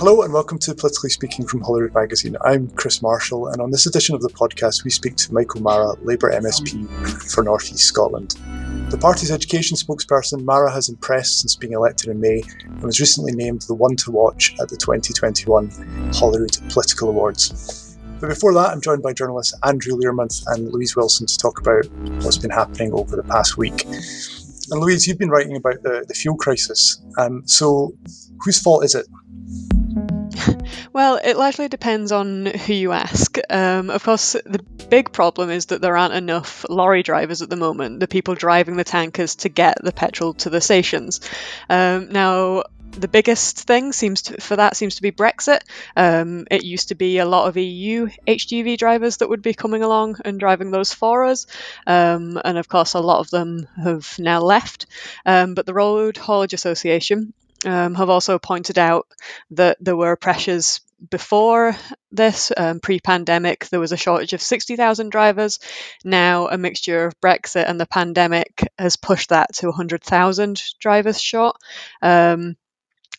Hello and welcome to Politically Speaking from Holyrood Magazine. I'm Chris Marshall, and on this edition of the podcast, we speak to Michael Marra, Labour MSP for North East Scotland. The party's education spokesperson, Marra has impressed since being elected in May and was recently named the one to watch at the 2021 Holyrood Political Awards. But before that, I'm joined by journalists Andrew Learmonth and Louise Wilson to talk about what's been happening over the past week. And Louise, you've been writing about the, the fuel crisis. Um, so, whose fault is it? Well, it largely depends on who you ask. Um, of course, the big problem is that there aren't enough lorry drivers at the moment, the people driving the tankers to get the petrol to the stations. Um, now, the biggest thing seems to, for that seems to be Brexit. Um, it used to be a lot of EU HGV drivers that would be coming along and driving those for us, um, and of course a lot of them have now left. Um, but the Road Haulage Association um, have also pointed out that there were pressures before this, um, pre pandemic, there was a shortage of 60,000 drivers. Now, a mixture of Brexit and the pandemic has pushed that to 100,000 drivers short. Um,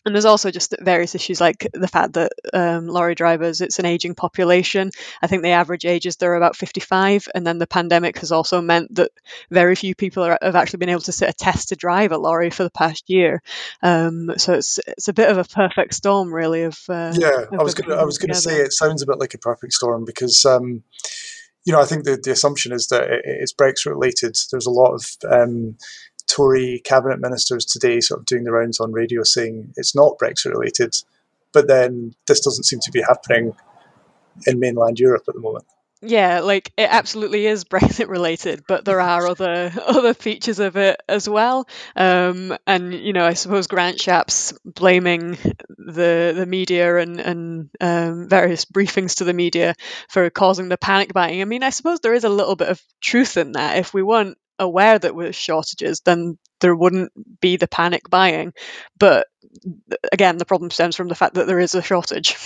and there's also just various issues like the fact that um, lorry drivers, it's an aging population. I think the average ages they're about 55. And then the pandemic has also meant that very few people are, have actually been able to sit a test to drive a lorry for the past year. Um, so it's it's a bit of a perfect storm, really. Of uh, yeah, of I was was gonna say it sounds a bit like a perfect storm because. Um, you know, I think the, the assumption is that it's Brexit related. There's a lot of um, Tory cabinet ministers today sort of doing the rounds on radio saying it's not Brexit related, but then this doesn't seem to be happening in mainland Europe at the moment. Yeah, like it absolutely is Brexit related, but there are other other features of it as well. Um, and you know, I suppose Grant Shapps blaming the the media and and um, various briefings to the media for causing the panic buying. I mean, I suppose there is a little bit of truth in that. If we weren't aware that there were shortages, then there wouldn't be the panic buying. But again, the problem stems from the fact that there is a shortage.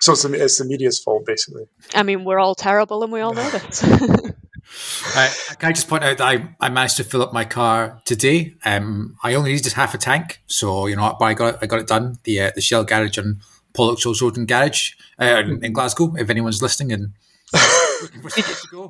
So it's the, it's the media's fault, basically. I mean, we're all terrible and we all know this. uh, can I just point out that I, I managed to fill up my car today? Um, I only needed half a tank, so you know, but I got it, I got it done. The uh, the Shell garage on Pollokshields Road in Garage uh, in Glasgow. If anyone's listening and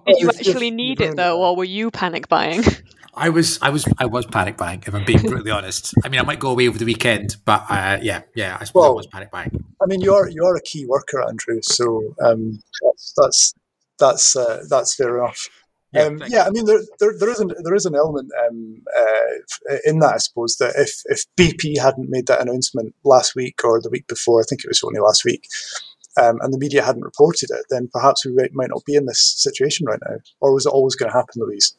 did you actually need it though, or were you panic buying? I was, I was, I was panic buying. If I'm being brutally honest, I mean, I might go away over the weekend, but uh, yeah, yeah, I suppose well, I was panic buying. I mean, you're you're a key worker, Andrew, so um, that's that's that's, uh, that's fair enough. Yeah, um, yeah, I mean, there, there, there is an there is an element um, uh, in that, I suppose, that if if BP hadn't made that announcement last week or the week before, I think it was only last week, um, and the media hadn't reported it, then perhaps we might not be in this situation right now. Or was it always going to happen, Louise?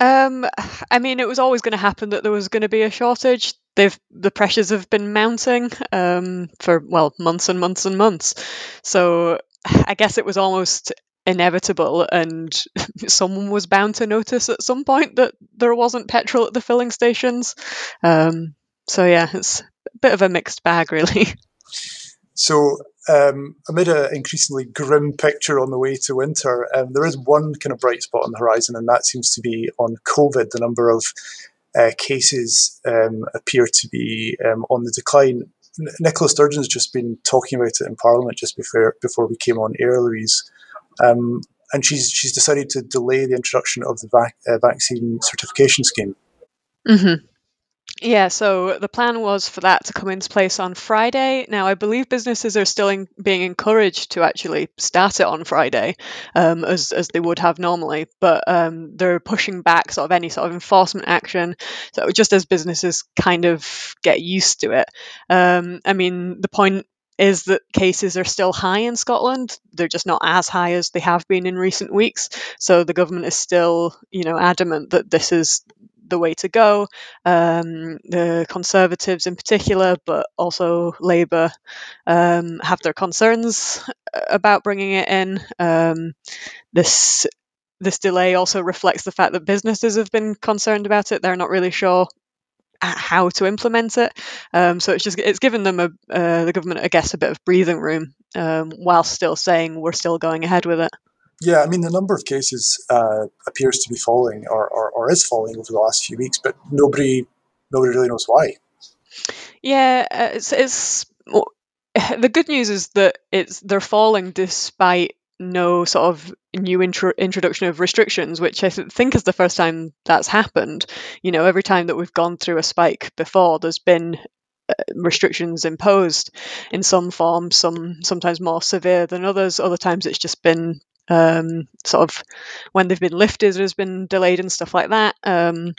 Um, I mean, it was always going to happen that there was going to be a shortage. They've the pressures have been mounting um, for well months and months and months. So I guess it was almost inevitable, and someone was bound to notice at some point that there wasn't petrol at the filling stations. Um, so yeah, it's a bit of a mixed bag, really. So um, amid an increasingly grim picture on the way to winter, um, there is one kind of bright spot on the horizon, and that seems to be on COVID. The number of uh, cases um, appear to be um, on the decline. N- Nicola Sturgeon's just been talking about it in Parliament just before before we came on air, Louise, um, and she's she's decided to delay the introduction of the vac- uh, vaccine certification scheme. Mm-hmm. Yeah, so the plan was for that to come into place on Friday. Now, I believe businesses are still in, being encouraged to actually start it on Friday, um, as as they would have normally, but um, they're pushing back sort of any sort of enforcement action. So just as businesses kind of get used to it. Um, I mean, the point is that cases are still high in Scotland. They're just not as high as they have been in recent weeks. So the government is still, you know, adamant that this is the way to go. Um, the Conservatives, in particular, but also Labour, um, have their concerns about bringing it in. Um, this this delay also reflects the fact that businesses have been concerned about it. They're not really sure how to implement it. Um, so it's just it's given them a uh, the government, I guess, a bit of breathing room um, while still saying we're still going ahead with it. Yeah, I mean, the number of cases uh, appears to be falling or, or, or, is falling over the last few weeks, but nobody nobody really knows why. Yeah, uh, it's, it's the good news is that it's they're falling despite no sort of new intro- introduction of restrictions, which I th- think is the first time that's happened. You know, every time that we've gone through a spike before, there's been uh, restrictions imposed in some form, some sometimes more severe than others. Other times it's just been um, sort of when they've been lifted, has been delayed and stuff like that. Um,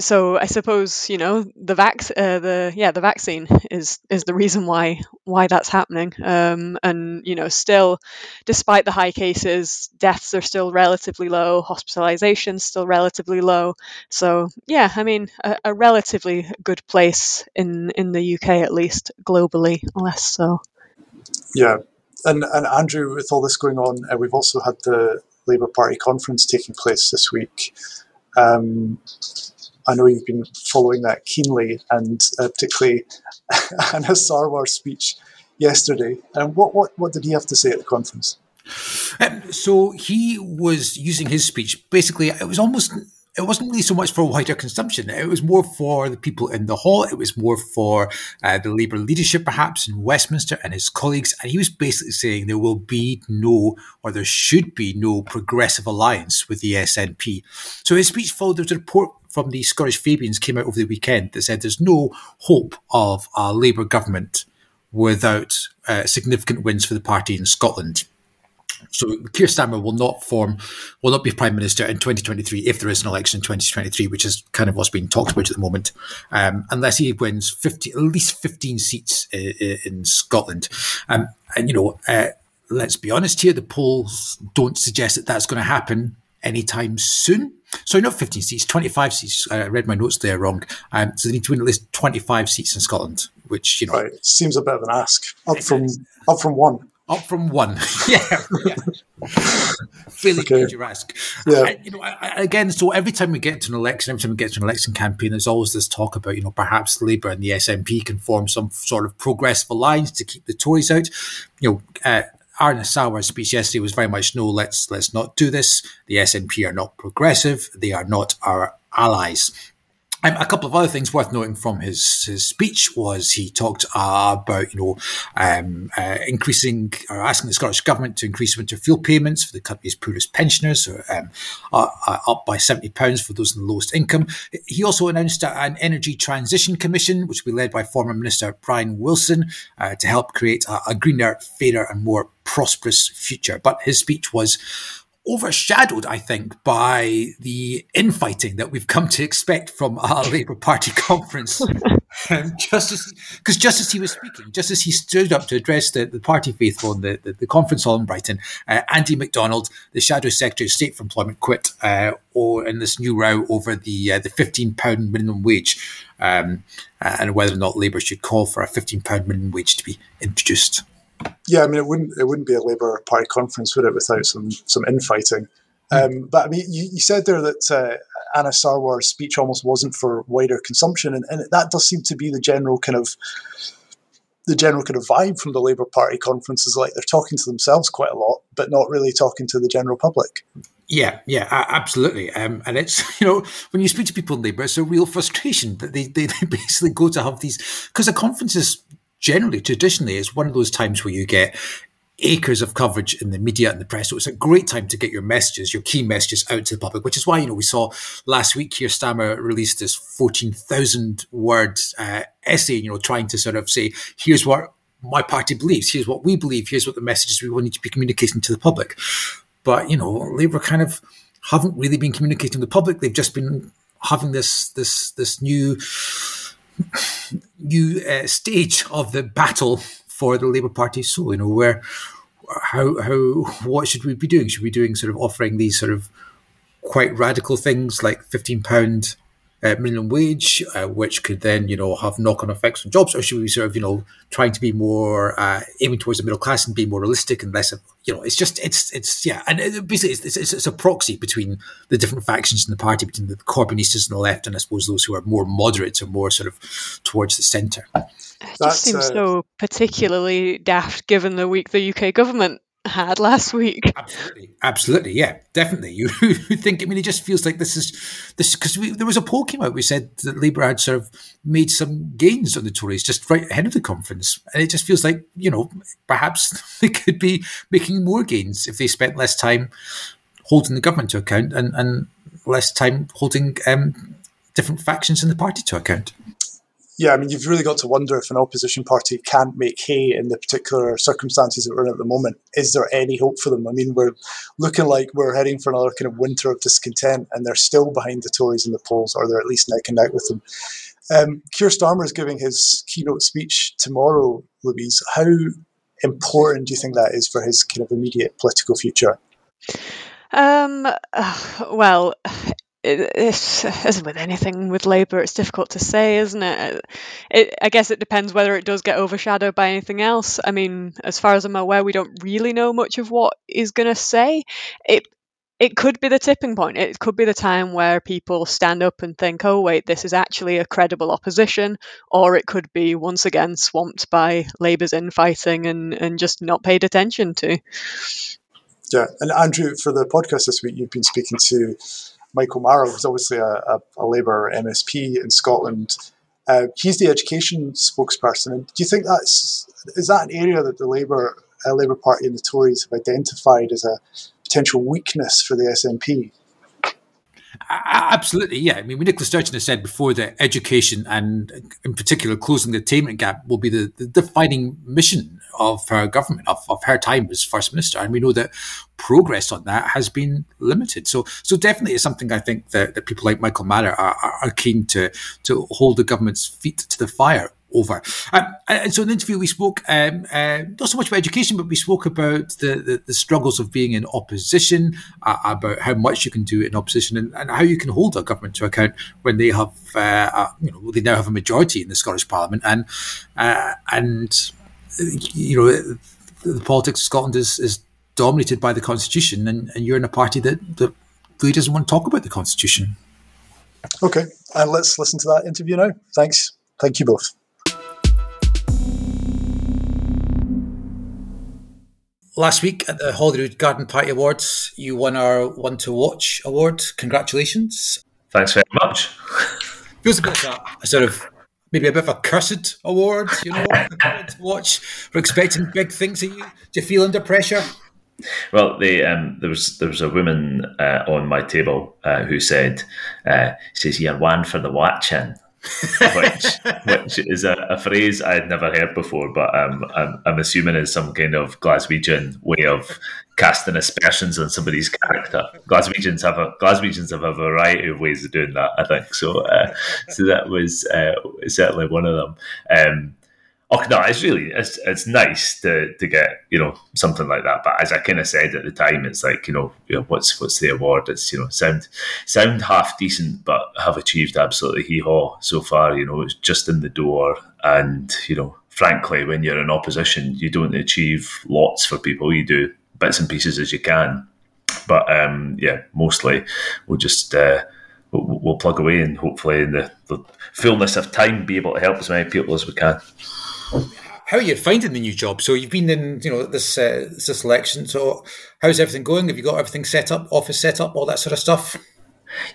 so I suppose you know the vac uh, the yeah the vaccine is is the reason why why that's happening. Um, and you know still despite the high cases deaths are still relatively low hospitalizations still relatively low. So yeah I mean a, a, relatively good place in in the UK at least globally less so. Yeah and and Andrew with all this going on uh, we've also had the Labour Party conference taking place this week um, I know you've been following that keenly, and uh, particularly Anas Sarwar's speech yesterday. And what, what, what did he have to say at the conference? Um, so he was using his speech. Basically, it was almost it wasn't really so much for wider consumption. It was more for the people in the hall. It was more for uh, the Labour leadership, perhaps in Westminster and his colleagues. And he was basically saying there will be no, or there should be no progressive alliance with the SNP. So his speech followed. A report from the Scottish Fabians came out over the weekend that said there's no hope of a Labour government without uh, significant wins for the party in Scotland. So Keir Starmer will not form, will not be prime minister in 2023 if there is an election in 2023, which is kind of what's being talked about at the moment, um, unless he wins 50, at least 15 seats in, in Scotland. Um, and you know, uh, let's be honest here, the polls don't suggest that that's going to happen anytime soon. So not 15 seats, 25 seats. I read my notes there wrong. Um, so they need to win at least 25 seats in Scotland, which, you know. Right. Seems a bit of an ask. Up from up from one. Up from one. yeah. yeah. Fairly okay. your ask. Yeah. I, you know, I, I, again, so every time we get to an election, every time we get to an election campaign, there's always this talk about, you know, perhaps Labour and the SNP can form some sort of progressive alliance to keep the Tories out. You know, uh, Anas Sarwar's speech yesterday was very much no, let's let's not do this. The SNP are not progressive. They are not our allies. Um, a couple of other things worth noting from his, his speech was he talked uh, about, you know, um, uh, increasing or asking the Scottish Government to increase winter fuel payments for the country's poorest pensioners, so, um, uh, up by £70 for those in the lowest income. He also announced an Energy Transition Commission, which will be led by former Minister Brian Wilson, uh, to help create a, a greener, fairer, and more prosperous future. But his speech was overshadowed, I think, by the infighting that we've come to expect from our Labour Party conference. um, just as, because just as he was speaking, just as he stood up to address the, the party faithful in the, the, the conference hall in Brighton, uh, Andy McDonald, the Shadow Secretary of State for Employment, quit uh, or in this new row over the uh, the fifteen pound minimum wage um, and whether or not Labour should call for a fifteen pound minimum wage to be introduced. Yeah, I mean, it wouldn't it wouldn't be a Labour Party conference, would it, without some some infighting? Mm. Um, but I mean, you, you said there that uh, Anas Sarwar's speech almost wasn't for wider consumption, and, and that does seem to be the general kind of the general kind of vibe from the Labour Party conferences. Like they're talking to themselves quite a lot, but not really talking to the general public. Yeah, yeah, absolutely. Um, and it's, you know, when you speak to people in Labour, it's a real frustration that they, they, they basically go to have these, because the conferences generally, traditionally, is one of those times where you get acres of coverage in the media and the press. So it's a great time to get your messages, your key messages out to the public, which is why, you know, we saw last week Keir Starmer released this 14,000 words uh, essay, you know, trying to sort of say, here's what my party believes, here's what we believe, here's what the messages we want to be communicating to the public. But, you know, Labour kind of haven't really been communicating to the public. They've just been having this, this, this new, new uh, stage of the battle for the Labour Party. So you know where, how, how, what should we be doing? Should we be doing sort of offering these sort of quite radical things like fifteen pound uh, minimum wage, uh, which could then, you know, have knock-on effects on jobs, or should we sort of, you know, trying to be more uh, aiming towards the middle class and be more realistic and less, of, you know, it's just, it's, it's, yeah, and it, basically, it's, it's, it's, a proxy between the different factions in the party, between the Corbynistas and the left and I suppose those who are more moderate or more sort of towards the centre. It just seems uh, so particularly daft given the week the UK government had last week. Absolutely, absolutely, yeah, definitely. You think? I mean, it just feels like this is this because there was a poll came out. We said that Labour had sort of made some gains on the Tories just right ahead of the conference, and it just feels like you know perhaps they could be making more gains if they spent less time holding the government to account and and less time holding um, different factions in the party to account yeah, I mean, you've really got to wonder if an opposition party can't make hay in the particular circumstances that we're in at the moment. Is there any hope for them? I mean, we're looking like we're heading for another kind of winter of discontent, and they're still behind the Tories in the polls, or they're at least neck and neck with them. Um, Keir Starmer is giving his keynote speech tomorrow, Louise. How important do you think that is for his kind of immediate political future? Um, well, it, it's, as with anything with Labour, it's difficult to say, isn't it? it? I guess it depends whether it does get overshadowed by anything else. I mean, as far as I'm aware, we don't really know much of what is going to say. It it could be the tipping point. It could be the time where people stand up and think, "Oh, wait, this is actually a credible opposition," or it could be once again swamped by Labour's infighting and and just not paid attention to. Yeah, and Andrew, for the podcast this week, you've been speaking to Michael Marra, who's obviously a, a, a Labour MSP in Scotland. Uh, he's the education spokesperson. And do you think that's is that an area that the Labour uh, Labour Party and the Tories have identified as a potential weakness for the SNP? Absolutely, yeah. I mean, Nicola Sturgeon has said before that education and, in particular, closing the attainment gap will be the, the defining mission of her government, of, of her time as First Minister. And we know that progress on that has been limited. So, so definitely it's something I think that, that people like Michael Marra are, are, are keen to, to hold the government's feet to the fire over. Um, and so in the interview, we spoke um, uh, not so much about education, but we spoke about the, the, the struggles of being in opposition, uh, about how much you can do in opposition, and, and, how you can hold a government to account when they have, uh, you know, they now have a majority in the Scottish Parliament, and uh, and you know, the politics of Scotland is, is dominated by the Constitution, and, and you're in a party that, that really doesn't want to talk about the Constitution. Okay, and let's listen to that interview now. Thanks. Thank you both. Last week at the Holyrood Garden Party Awards, you won our One to Watch award. Congratulations. Thanks very much. Feels a bit like a, sort of maybe a bit of a cursed award, you know, to watch for expecting big things of you. Do you feel under pressure? Well, they, um, there was there was a woman uh, on my table uh, who said, uh, "says you're one for the watching." Which, which is a, a, phrase I had never heard before, but um, I'm, I'm assuming is some kind of Glaswegian way of casting aspersions on somebody's character. Glaswegians have a Glaswegians have a variety of ways of doing that. I think so. Uh, so that was uh, certainly one of them. Um, Oh no, it's really it's it's nice to to get you know something like that. But as I kind of said at the time, it's like you know, you know what's what's the award? It's you know sound sound half decent, but have achieved absolutely hee haw so far. You know, it's just in the door, and you know, frankly, when you're in opposition, you don't achieve lots for people. You do bits and pieces as you can, but um, yeah, mostly we'll just. Uh, we'll, plug away and hopefully in the, the fullness of time be able to help as many people as we can. How are you finding the new job? So you've been in, you know, this uh, this election. So how's everything going? Have you got everything set up, office set up, all that sort of stuff?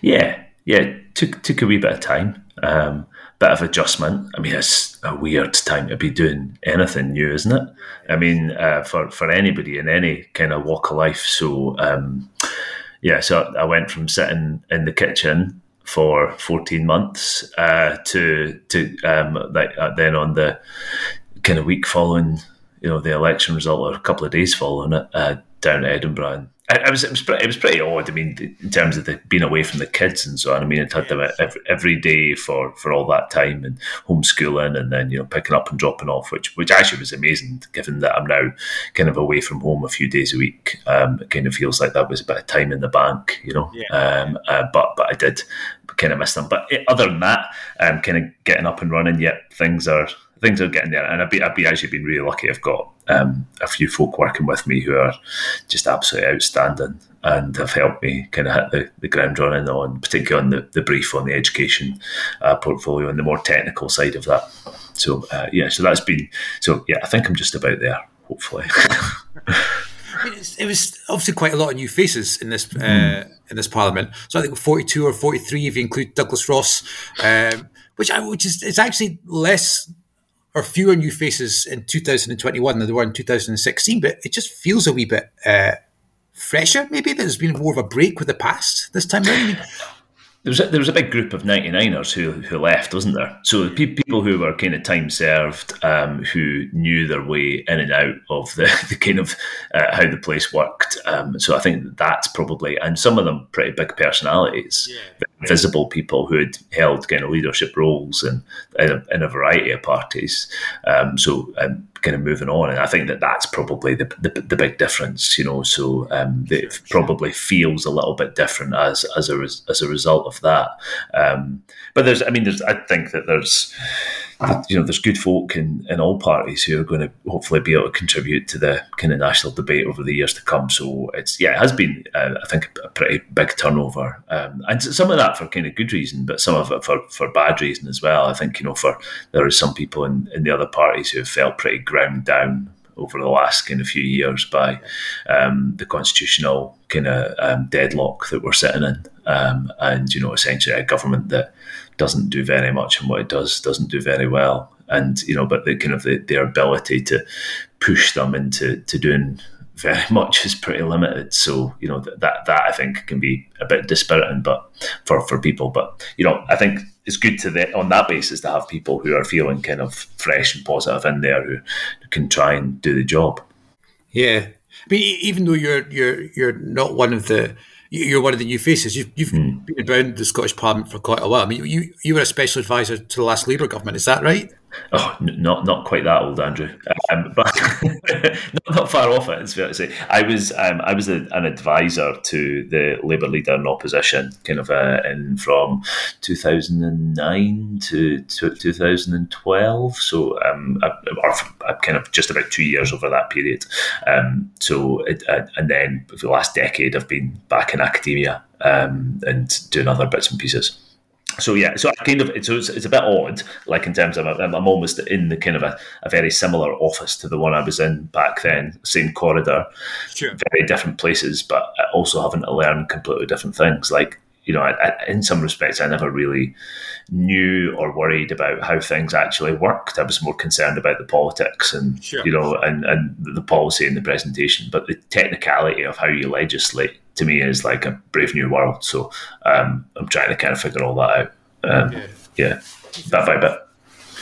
Yeah, yeah. Took took a wee bit of time, um, bit of adjustment. I mean, it's a weird time to be doing anything new, isn't it? I mean, uh, for for anybody in any kind of walk of life. So um, yeah, so I went from sitting in the kitchen for 14 months uh, to to um, like uh, then on the kind of week following you know the election result or a couple of days following it uh, down to Edinburgh and it was it was pretty, it was pretty odd. I mean, in terms of the being away from the kids and so on. I mean, it had them every, every day for, for all that time and homeschooling, and then you know picking up and dropping off, which which actually was amazing. Given that I'm now kind of away from home a few days a week, um, it kind of feels like that was a bit of time in the bank, you know. Yeah. Um, uh, but but I did kind of miss them. But other than that, um, kind of getting up and running. Yet things are things are getting there, and I've, been, I've been actually been really lucky. I've got um, a few folk working with me who are just absolutely outstanding and have helped me kind of hit the, the ground running on, particularly on the, the brief on the education uh, portfolio and the more technical side of that. So uh, yeah, so that's been so yeah. I think I'm just about there. Hopefully. it was obviously quite a lot of new faces in this uh, in this parliament. So I think forty two or forty three if you include Douglas Ross, um, which I which is it's actually less or fewer new faces in 2021 than there were in 2016. But it just feels a wee bit uh, fresher. Maybe there's been more of a break with the past this time around there was a, there was a big group of 99ers who, who left, wasn't there? So people who were kind of time served, um, who knew their way in and out of the, the kind of uh, how the place worked. Um, so I think that's probably, and some of them pretty big personalities, yeah. Visible people who had held kind of leadership roles in, in, a, in a variety of parties. Um, so um, kind of moving on. And I think that that's probably the, the, the big difference, you know. So um, it probably feels a little bit different as as a as a result of that. Um, but there's, I mean, there's, I think that there's you know, there's good folk in, in all parties who are going to hopefully be able to contribute to the kind of national debate over the years to come. So it's yeah, it has been uh, I think a pretty big turnover, um, and some of that for kind of good reason, but some of it for, for bad reason as well. I think you know for there are some people in, in the other parties who have felt pretty ground down over the last kind of few years by um, the constitutional kind of um, deadlock that we're sitting in, um, and you know essentially a government that doesn't do very much, and what it does doesn't do very well. And you know, but the kind of the, their ability to push them into to doing very much is pretty limited. So you know that that I think can be a bit dispiriting, but for for people. But you know, I think it's good to the, on that basis to have people who are feeling kind of fresh and positive in there who, can try and do the job. Yeah, mean, even though you're you're you're not one of the you're one of the new faces. You've, you've mm. been around the Scottish Parliament for quite a while. I mean, you you were a special advisor to the last Labour government. Is that right? Oh, not not quite that old, Andrew, um, but not, not, far off it. It's fair to say. I was um, I was a, an advisor to the Labour leader in opposition, kind of uh, in from two thousand and nine to, to two thousand and twelve. So, um, I, or kind of just about two years over that period. Um, so, it, uh, and then for the last decade, I've been back in academia um, and doing other bits and pieces so yeah, so I kind of it's, it's a bit odd, like in terms of I'm, I'm almost in the kind of a, a, very similar office to the one I was in back then, same corridor, sure. very different places, but also having to learn completely different things. Like you know, I, I, in some respects, I never really knew or worried about how things actually worked. I was more concerned about the politics and sure. you know, and and the policy and the presentation, but the technicality of how you legislate to me is like a brave new world. So um, I'm trying to kind of figure all that out. Um, yeah. yeah, bit by bit.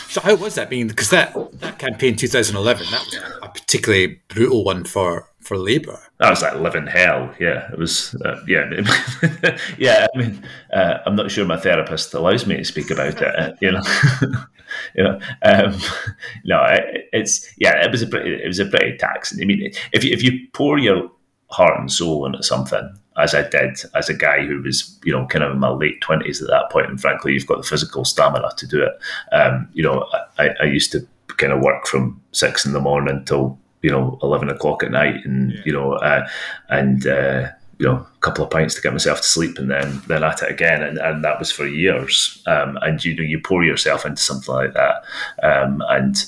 So how was that being? Because that, that campaign 2011, that was a particularly brutal one for for Labour. That was like living hell. Yeah, it was. Uh, yeah, yeah. I mean, uh, I'm not sure my therapist allows me to speak about it. Uh, you know, you know. Um, no, it's yeah. It was a pretty. It was a pretty taxing. I mean, if you, if you pour your heart and soul into something, as I did as a guy who was, you know, kind of in my late twenties at that point, and frankly, you've got the physical stamina to do it. Um, you know, I, I used to kind of work from six in the morning till you know eleven o'clock at night, and yeah. you know, uh, and uh, you know, a couple of pints to get myself to sleep, and then then at it again, and, and that was for years. Um, and you know, you pour yourself into something like that, um, and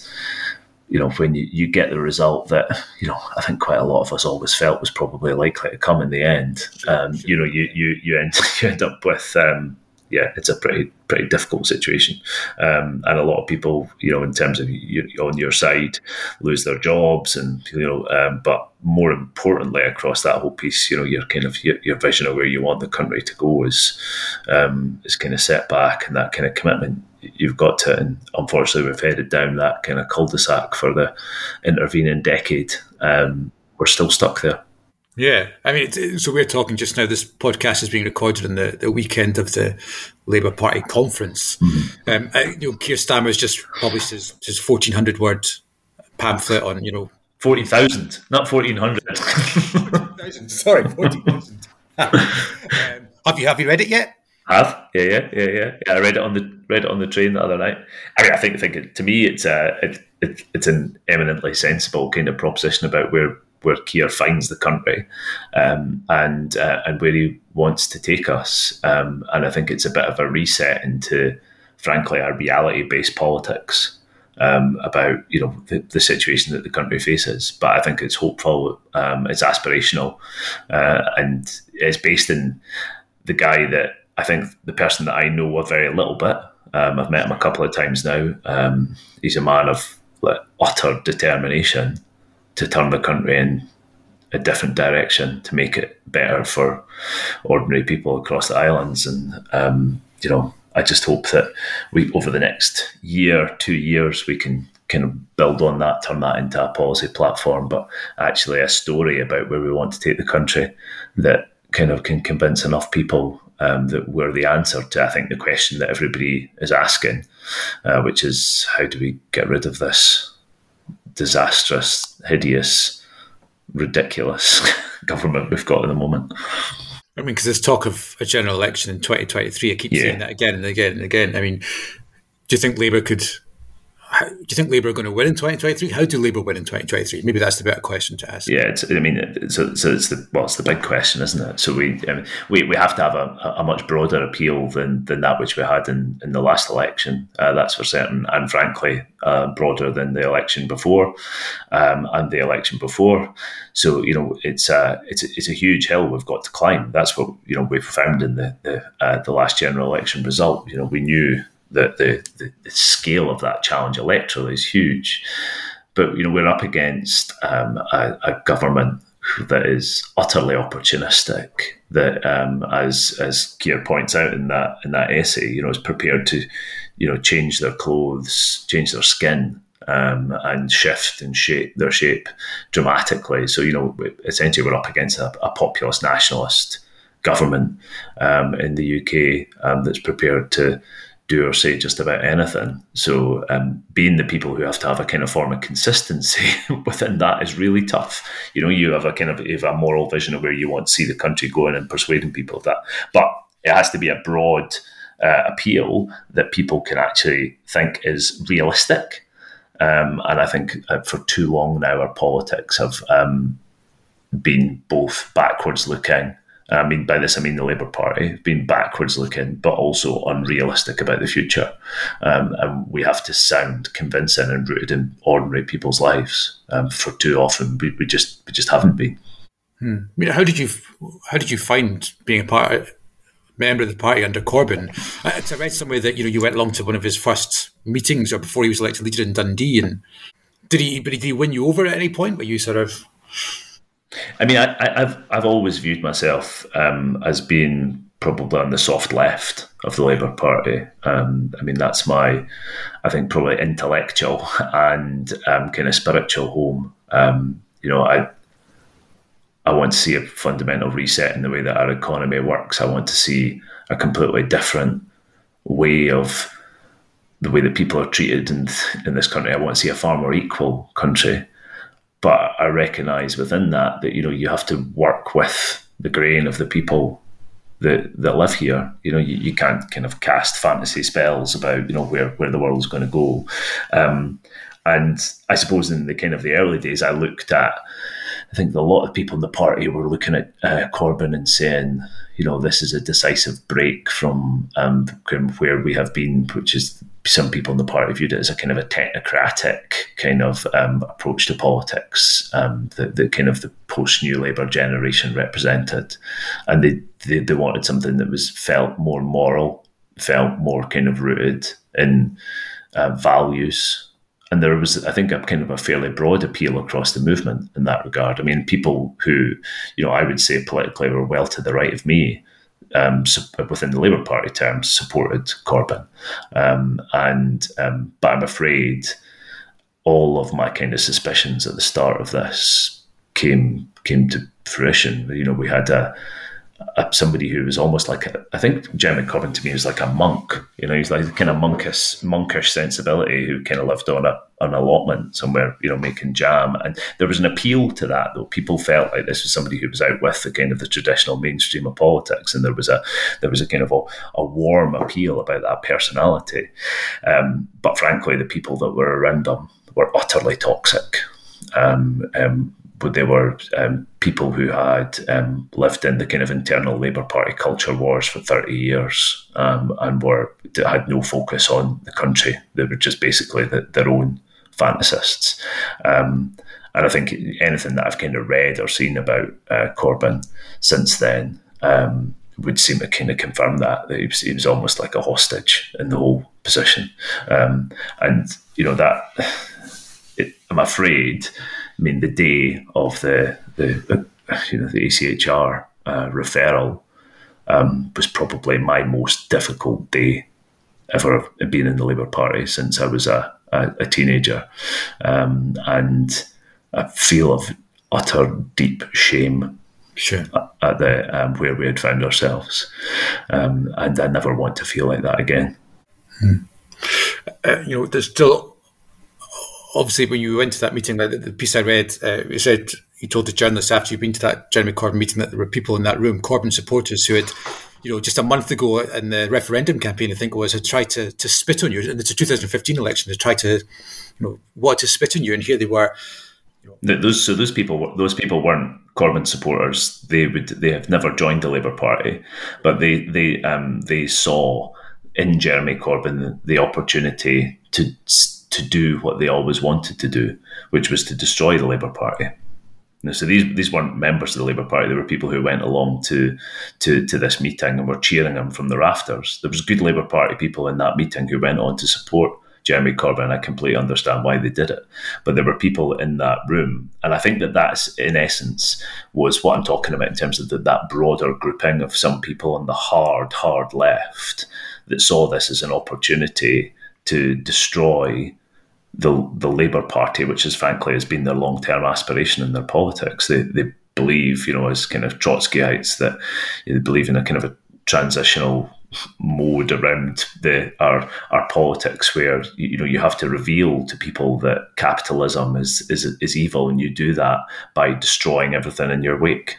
you know, when you, you get the result that, you know, I think quite a lot of us always felt was probably likely to come in the end, um, you know, you, you, you, end, you end up with, um, yeah, it's a pretty pretty difficult situation, um, and a lot of people, you know, in terms of you, on your side, lose their jobs, and you know, um, but more importantly, across that whole piece, you know, your kind of your, your vision of where you want the country to go is um, is kind of set back, and that kind of commitment you've got to. And unfortunately, we've headed down that kind of cul-de-sac for the intervening decade. Um, we're still stuck there. Yeah, I mean, so we're talking just now. This podcast is being recorded on the, the weekend of the Labour Party conference. Mm-hmm. Um, I, you know, Keir Starmer has just published his, his fourteen hundred word pamphlet on you know forty thousand, not fourteen hundred. Sorry, fourteen thousand. um, have you have you read it yet? Have yeah yeah yeah yeah yeah. I read it on the read it on the train the other night. I mean, I think think it, to me it's a it, it, it's an eminently sensible kind of proposition about where where Keir finds the country um, and uh, and where he wants to take us. Um, and I think it's a bit of a reset into, frankly, our reality based politics. um, about you know the, the, situation that the country faces. But I think it's hopeful, um, it's aspirational, uh, and it's based in the guy that I think the person that I know a very little bit. Um, I've met him a couple of times now. Um, he's a man of like, utter determination to turn the country in a different direction to make it better for ordinary people across the islands. And um, you know, I just hope that we over the next year, two years, we can kind of build on that, turn that into a policy platform, but actually a story about where we want to take the country that kind of can convince enough people um, that we're the answer to, I think, the question that everybody is asking, uh, which is how do we get rid of this disastrous, hideous, ridiculous government we've got at the moment? I mean, because there's talk of a general election in 2023. I keep yeah. saying that again and again and again. I mean, do you think Labour could how, do you think Labour are going to win in 2023? How do Labour win in 2023? Maybe that's the better question to ask. Yeah, I mean, so, so it's the well, it's the big question, isn't it? So we I mean, we, we have to have a, a much broader appeal than, than that which we had in, in the last election. Uh, that's for certain, and frankly, uh, broader than the election before um, and the election before. So you know, it's a it's a, it's a huge hill we've got to climb. That's what you know we've found in the the, uh, the last general election result. You know, we knew the, the, the scale of that challenge electorally is huge. But you know we're up against um, a, a, government that is utterly opportunistic. That, um, as as Keir points out in that in that essay, you know, is prepared to, you know, change their clothes, change their skin, um, and shift and shape their shape dramatically. So you know, essentially, we're up against a, a populist nationalist government um, in the UK um, that's prepared to do or say just about anything. So, um, being the people who have to have a kind of form of consistency within that is really tough. You know, you have a kind of you have a moral vision of where you want to see the country going and persuading people of that, but it has to be a broad uh, appeal that people can actually think is realistic. Um, and I think uh, for too long now, our politics have um, been both backwards looking I mean, by this I mean the Labour Party, being backwards looking, but also unrealistic about the future. Um, and we have to sound convincing and rooted in ordinary people's lives. Um, for too often, we, we just we just haven't been. Hmm. I mean, how did you how did you find being a part member of the party under Corbyn? I, I read somewhere that you know you went along to one of his first meetings or before he was elected leader in Dundee, and did he? Did he win you over at any point? Were you sort of I mean, I, have I've always viewed myself um, as being probably on the soft left of the Labour Party. Um, I mean, that's my, I think, probably intellectual and um, kind of spiritual home. Um, you know, I I want to see a fundamental reset in the way that our economy works. I want to see a completely different way of the way that people are treated in, in this country. I want to see a far more equal country. But I recognise within that that you know you have to work with the grain of the people that that live here. You know, you, you can't kind of cast fantasy spells about you know where where the world's going to go. Um, and I suppose in the kind of the early days, I looked at. I think a lot of people in the party were looking at uh, Corbyn and saying, you know, this is a decisive break from um, where we have been, which is some people in the party viewed it as a kind of a technocratic kind of um, approach to politics um, that, that kind of the post New Labour generation represented. And they, they, they, wanted something that was felt more moral, felt more kind of rooted in uh, values. And there was, I think, a kind of a fairly broad appeal across the movement in that regard. I mean, people who, you know, I would say politically were well to the right of me um, within the Labour Party terms, supported Corbyn. Um, and um, but I'm afraid all of my kind of suspicions at the start of this came came to fruition. You know, we had a a, somebody who was almost like a, I think Jeremy Corbyn to me was like a monk. You know, he's like a kind of monkish monkish sensibility who kind of lived on a an allotment somewhere, you know, making jam. And there was an appeal to that though. People felt like this was somebody who was out with the kind of the traditional mainstream of politics, and there was a there was a kind of a, a warm appeal about that personality. Um, but frankly, the people that were around him were utterly toxic. Um, um, but they were um, people who had um, lived in the kind of internal Labour Party culture wars for 30 years um, and were had no focus on the country. They were just basically the, their own fantasists. Um, and I think anything that I've kind of read or seen about uh, Corbyn since then um, would seem to kind of confirm that, that he was, he was almost like a hostage in the whole position. Um, and, you know, that, it, I'm afraid, I mean, the day of the, the you know, the ACHR uh, referral um, was probably my most difficult day ever being in the Labour Party since I was a, a, a teenager. Um, and a feel of utter deep shame sure. at the um, where we had found ourselves, um, and I never want to feel like that again. Hmm. Uh, you know, there's still obviously when you went to that meeting, the, the piece I read, uh, you said you told the journalists after you'd been to that Jeremy Corbyn meeting that there were people in that room, Corbyn supporters, who had you know, just a month ago in the referendum campaign, I think it was, had tried to, to spit on you. And it's a 2015 election. They tried to, you know, what to spit on you. And here they were, those so those people those people weren't Corbyn supporters. They would they have never joined the Labour Party, but they they um, they saw in Jeremy Corbyn the opportunity to to do what they always wanted to do, which was to destroy the Labour Party. So these these weren't members of the Labour Party. They were people who went along to to to this meeting and were cheering him from the rafters. There was good Labour Party people in that meeting who went on to support Jeremy Corbyn. I completely understand why they did it. But there were people in that room. And I think that that's, in essence, was what I'm talking about in terms of the, that broader grouping of some people on the hard, hard left that saw this as an opportunity to destroy the, the Labour Party, which is frankly has been their long term aspiration in their politics. They, they believe, you know, as kind of Trotskyites, that they believe in a kind of a transitional mode around the our our politics where you know you have to reveal to people that capitalism is is is evil and you do that by destroying everything in your wake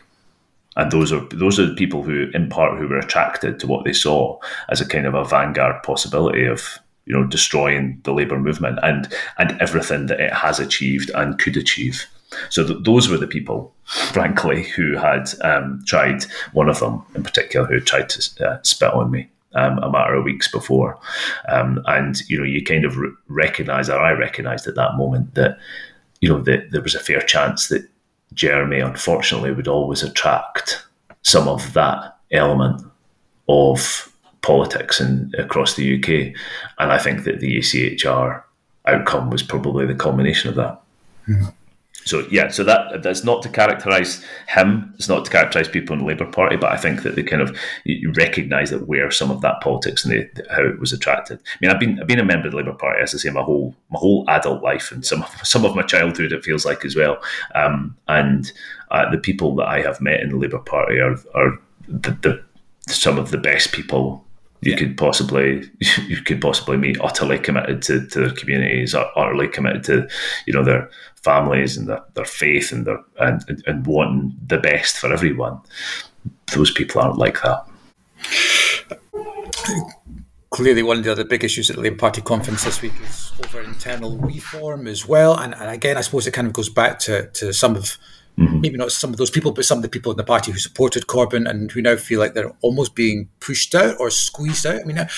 and those are those are the people who in part who were attracted to what they saw as a kind of a vanguard possibility of you know destroying the labor movement and and everything that it has achieved and could achieve so th- those were the people, frankly, who had um, tried, one of them in particular, who tried to uh, spit on me. Um, a matter of weeks before, um, and you know, you kind of re- recognise, or I recognised at that moment that you know that there was a fair chance that Jeremy, unfortunately, would always attract some of that element of politics in, across the UK, and I think that the ACHR outcome was probably the culmination of that. Mm. So yeah, so that that's not to characterise him. It's not to characterise people in the Labour Party, but I think that they kind of recognise that where some of that politics and how it was attracted. I mean, I've been I've been a member of the Labour Party, as I say, my whole my whole adult life and some some of my childhood. It feels like as well. Um, and uh, the people that I have met in the Labour Party are are the, the some of the best people you yeah. could possibly you could possibly meet utterly committed to, to their communities utterly committed to you know their families and their, their faith and their and, and wanting the best for everyone. Those people aren't like that. Clearly one of the other big issues at the Labour Party conference this week is over internal reform as well. And, and again I suppose it kind of goes back to, to some of Mm-hmm. Maybe not some of those people, but some of the people in the party who supported Corbyn and who now feel like they're almost being pushed out or squeezed out. I mean, uh,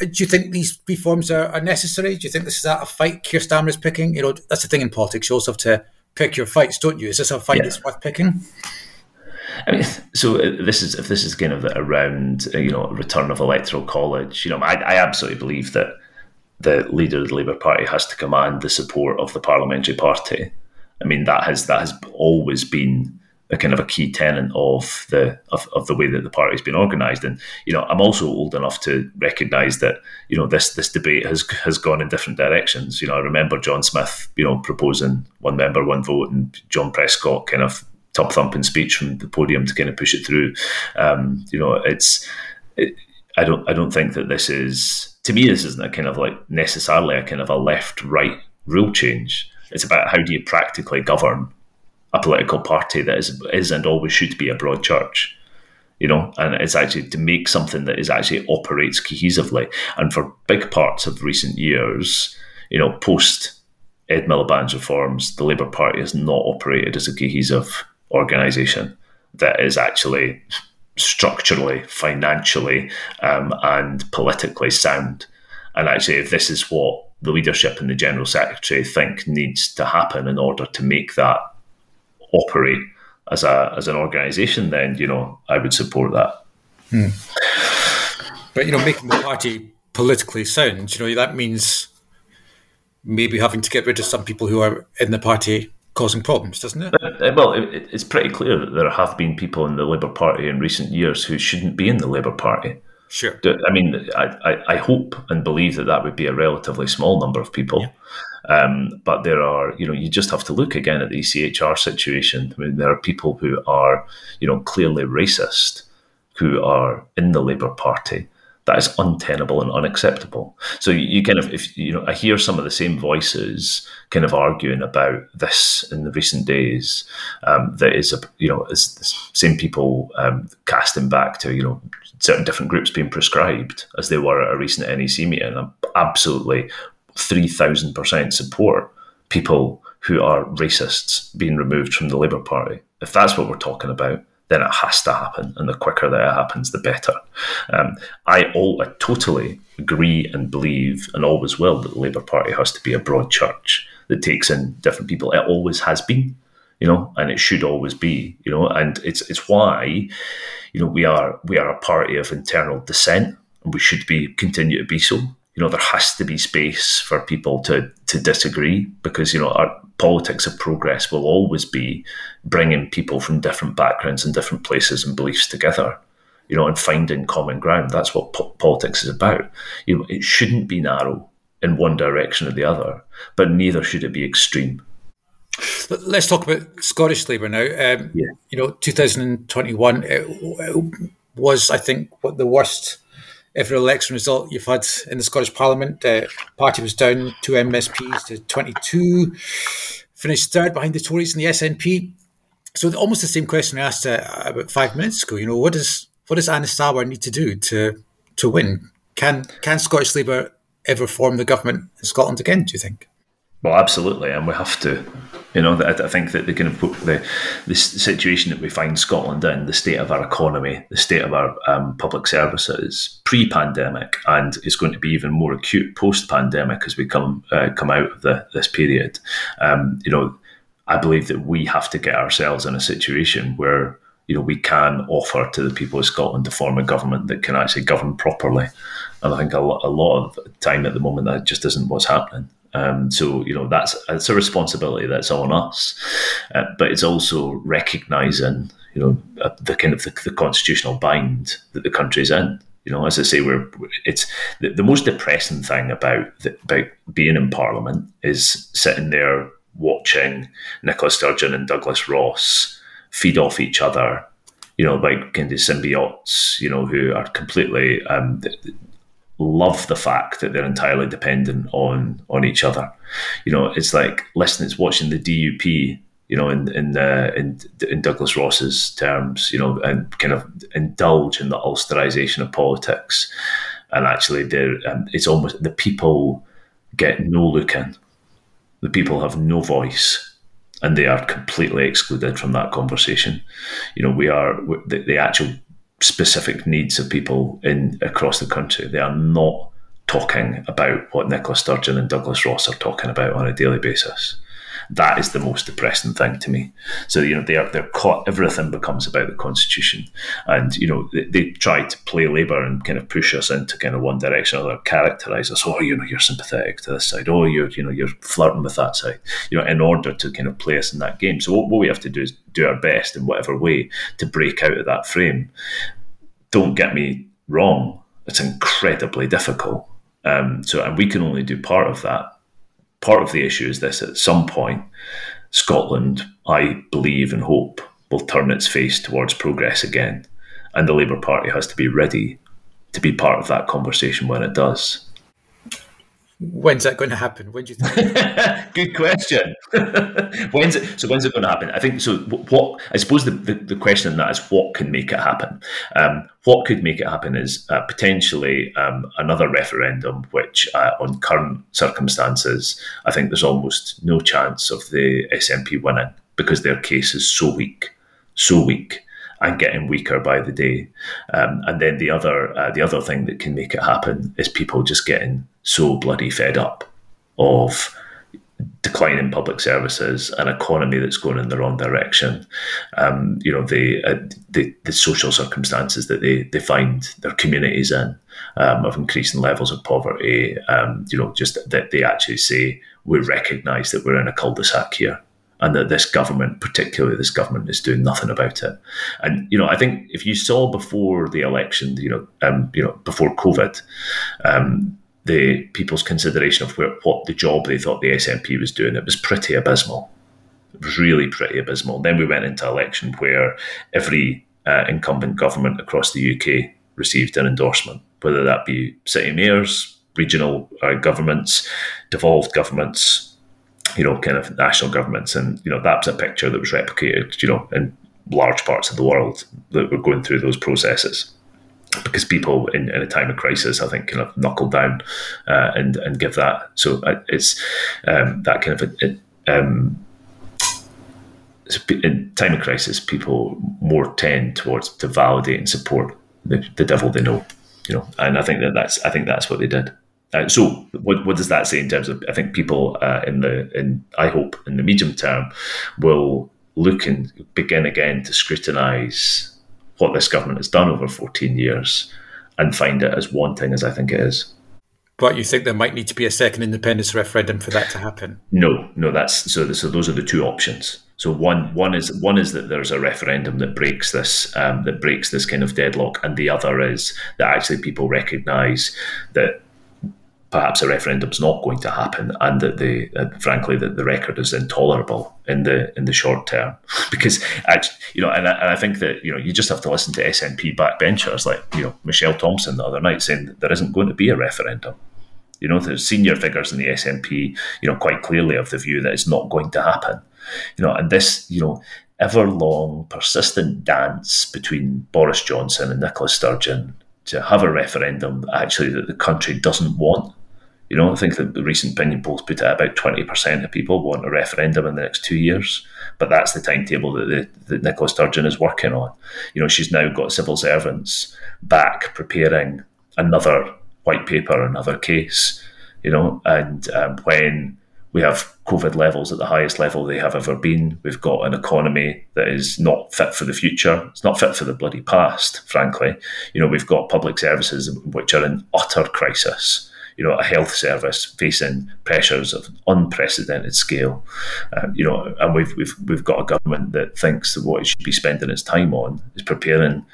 do you think these reforms are, are, necessary? Do you think this is a fight Keir Starmer is picking? You know, that's the thing in politics. You also have to pick your fights, don't you? Is this a fight yeah. that's worth picking? I mean, so uh, this is if this is kind of around uh, you know return of electoral college. You know, I, I absolutely believe that the leader of the Labour Party has to command the support of the parliamentary party. I mean, that has that has always been a kind of a key tenant of the of, of the way that the party's been organised. And you know, I'm also old enough to recognise that you know this this debate has has gone in different directions. You know, I remember John Smith, you know, proposing one member, one vote, and John Prescott kind of top thumping speech from the podium to kind of push it through. Um, you know, it's. It, I don't. I don't think that this is. To me, this isn't a kind of like necessarily a kind of a left right rule change. It's about how do you practically govern a political party that is, is and always should be a broad church you know, and it's actually to make something that is actually operates cohesively. And for big parts of recent years, you know, post Ed Miliband's reforms, the Labour Party has not operated as a cohesive organisation that is actually structurally, financially, um, and politically sound. And actually, if this is what the leadership and the general secretary think needs to happen in order to make that operate as a as an organisation, then you know I would support that. Hmm. But you know, making the party politically sound, you know, that means maybe having to get rid of some people who are in the party causing problems, doesn't it? Uh, well, it, it's pretty clear that there have been people in the Labour Party in recent years who shouldn't be in the Labour Party. Sure. I mean, I, I, I, hope and believe that that would be a relatively small number of people. Yeah. Um, but there are, you know, you just have to look again at the ECHR situation. I mean, there are people who are, you know, clearly racist who are in the Labour Party that is untenable and unacceptable. So you, kind of, if you know, I hear some of the same voices kind of arguing about this in the recent days. Um, that is, a, you know, is the same people um, casting back to you know certain different groups being prescribed as they were at a recent NEC meeting. I'm absolutely three thousand percent support people who are racists being removed from the Labour Party. If that's what we're talking about, then it has to happen, and the quicker that it happens, the better. Um, I, all, I totally agree and believe, and always will, that the Labour Party has to be a broad church that takes in different people. It always has been, you know, and it should always be, you know, and it's it's why, you know, we are we are a party of internal dissent, and we should be continue to be so. You know there has to be space for people to to disagree because you know our politics of progress will always be bringing people from different backgrounds and different places and beliefs together you know and finding common ground. That's what po- politics is about. You know it shouldn't be narrow in one direction or the other but neither should it be extreme Let's talk about Scottish Labour now. Um, yeah. You know, 2021 was, I think, what the worst ever election result you've had in the Scottish Parliament. Uh, party was down two MSPs to 22, finished third behind the Tories and the SNP. So almost the same question I asked uh, about five minutes ago. You know, what does what does Anas Sarwar need to do to to win? Can can Scottish Labour ever form the government in Scotland again? Do you think? Well, absolutely, and we have to. You know, I, think that the kind of put the the situation that we find Scotland in, the state of our economy, the state of our um, public services pre-pandemic, and is going to be even more acute post-pandemic as we come uh, come out of the, this period. Um, you know, I believe that we have to get ourselves in a situation where you know we can offer to the people of Scotland to form a government that can actually govern properly. And I think a, lot, a lot of time at the moment that just isn't what's happening. Um, so you know that's it's a responsibility that's on us, uh, but it's also recognizing you know uh, the kind of the, the, constitutional bind that the country's in. You know, as I say, we're it's the, the most depressing thing about the, about being in Parliament is sitting there watching Nicola Sturgeon and Douglas Ross feed off each other. You know, like kind of symbiotes. You know, who are completely um, love the fact that they're entirely dependent on on each other. You know, it's like listening, it's watching the DUP. You know, in in, uh, in in Douglas Ross's terms, you know, and kind of indulge in the Ulsterisation of politics, and actually, there um, it's almost the people get no look in. The people have no voice and they are completely excluded from that conversation. You know, we are the, the actual specific needs of people in across the country. They are not talking about what Nicola Sturgeon and Douglas Ross are talking about on a daily basis. That is the most depressing thing to me. So you know they are they're caught. Everything becomes about the constitution, and you know they, they try to play Labour and kind of push us into kind of one direction or characterise us. Oh, you know you're sympathetic to this side. Oh, you're you know you're flirting with that side. You know in order to kind of play us in that game. So what, what we have to do is do our best in whatever way to break out of that frame. Don't get me wrong; it's incredibly difficult. Um, so, and we can only do part of that part of the issue is this at some point, Scotland, I believe and hope, will turn its face towards progress again. And the Labour Party has to be ready to be part of that conversation when it does. When's that going to happen? When do you think? Good question. when's it? So when's it going to happen? I think so. What I suppose the, the, the question in that is what can make it happen. Um, what could make it happen is uh, potentially um, another referendum, which uh, on current circumstances, I think there's almost no chance of the SNP winning because their case is so weak, so weak and getting weaker by the day. Um, and then the other uh, the other thing that can make it happen is people just getting so bloody fed up of declining public services, an economy that's going in the wrong direction. Um, you know, the, uh, the, the social circumstances that they they find their communities in um, of increasing levels of poverty. Um, you know, just that they actually say we recognise that we're in a cul-de-sac here and that this government, particularly this government, is doing nothing about it. And you know, I think if you saw before the election, you know, um, you know, before COVID, um, the people's consideration of where, what the job they thought the SNP was doing, it was pretty abysmal. It was really pretty abysmal. Then we went into election where every uh, incumbent government across the UK received an endorsement, whether that be city mayors, regional uh, governments, devolved governments, you know, kind of national governments. And, you know, that's a picture that was replicated, you know, in large parts of the world that were going through those processes. Because people in, in a time of crisis, I think, kind of knuckle down uh, and and give that. So uh, it's um, that kind of it, um, in time of crisis, people more tend towards to validate and support the, the devil they know, you know. And I think that that's I think that's what they did. Uh, so, what, what does that say in terms of? I think people uh, in the in I hope in the medium term will look and begin again to scrutinise what this government has done over 14 years and find it as wanting as I think it is. But you think there might need to be a second independence referendum for that to happen? No, no. That's so. So those are the two options. So one one is one is that there's a referendum that breaks this um, that breaks this kind of deadlock, and the other is that actually people recognise that perhaps a referendum is not going to happen, and that the uh, frankly that the record is intolerable in the in the short term, because actually, you know, and I, and I think that you know you just have to listen to SNP backbenchers like you know Michelle Thomson the other night saying there isn't going to be a referendum. You know, the senior figures in the SNP, you know, quite clearly of the view that it's not going to happen. You know, and this, you know, ever long, persistent dance between Boris Johnson and Nicola Sturgeon to have a referendum actually that the country doesn't want you know, I think that the recent opinion polls put it about 20% of people want a referendum in the next two years. But that's the timetable that, the, that Nicola Sturgeon is working on. You know, she's now got civil servants back preparing another white paper, another case, you know, and um, when we have COVID levels at the highest level they have ever been. We've got an economy that is not fit for the future. It's not fit for the bloody past, frankly. You know, we've got public services which are in utter crisis you know, a health service facing pressures of unprecedented scale. Uh, you know, and we've we've we've got a government that thinks that what it should be spending its time on is preparing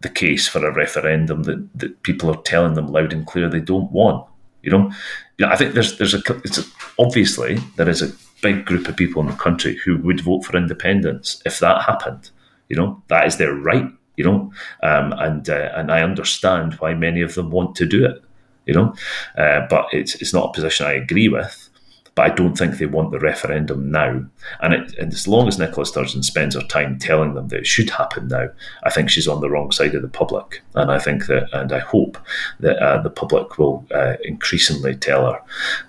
the case for a referendum that, that people are telling them loud and clear they don't want. You know, you know I think there's there's a it's a, obviously there is a big group of people in the country who would vote for independence if that happened. You know, that is their right. You know, um, and uh, and I understand why many of them want to do it you know. Uh, but it's it's not a position I agree with. But I don't think they want the referendum now. And, it, and as long as Nicola Sturgeon spends her time telling them that it should happen now, I think she's on the wrong side of the public. And I think that, and I hope that uh, the public will uh, increasingly tell her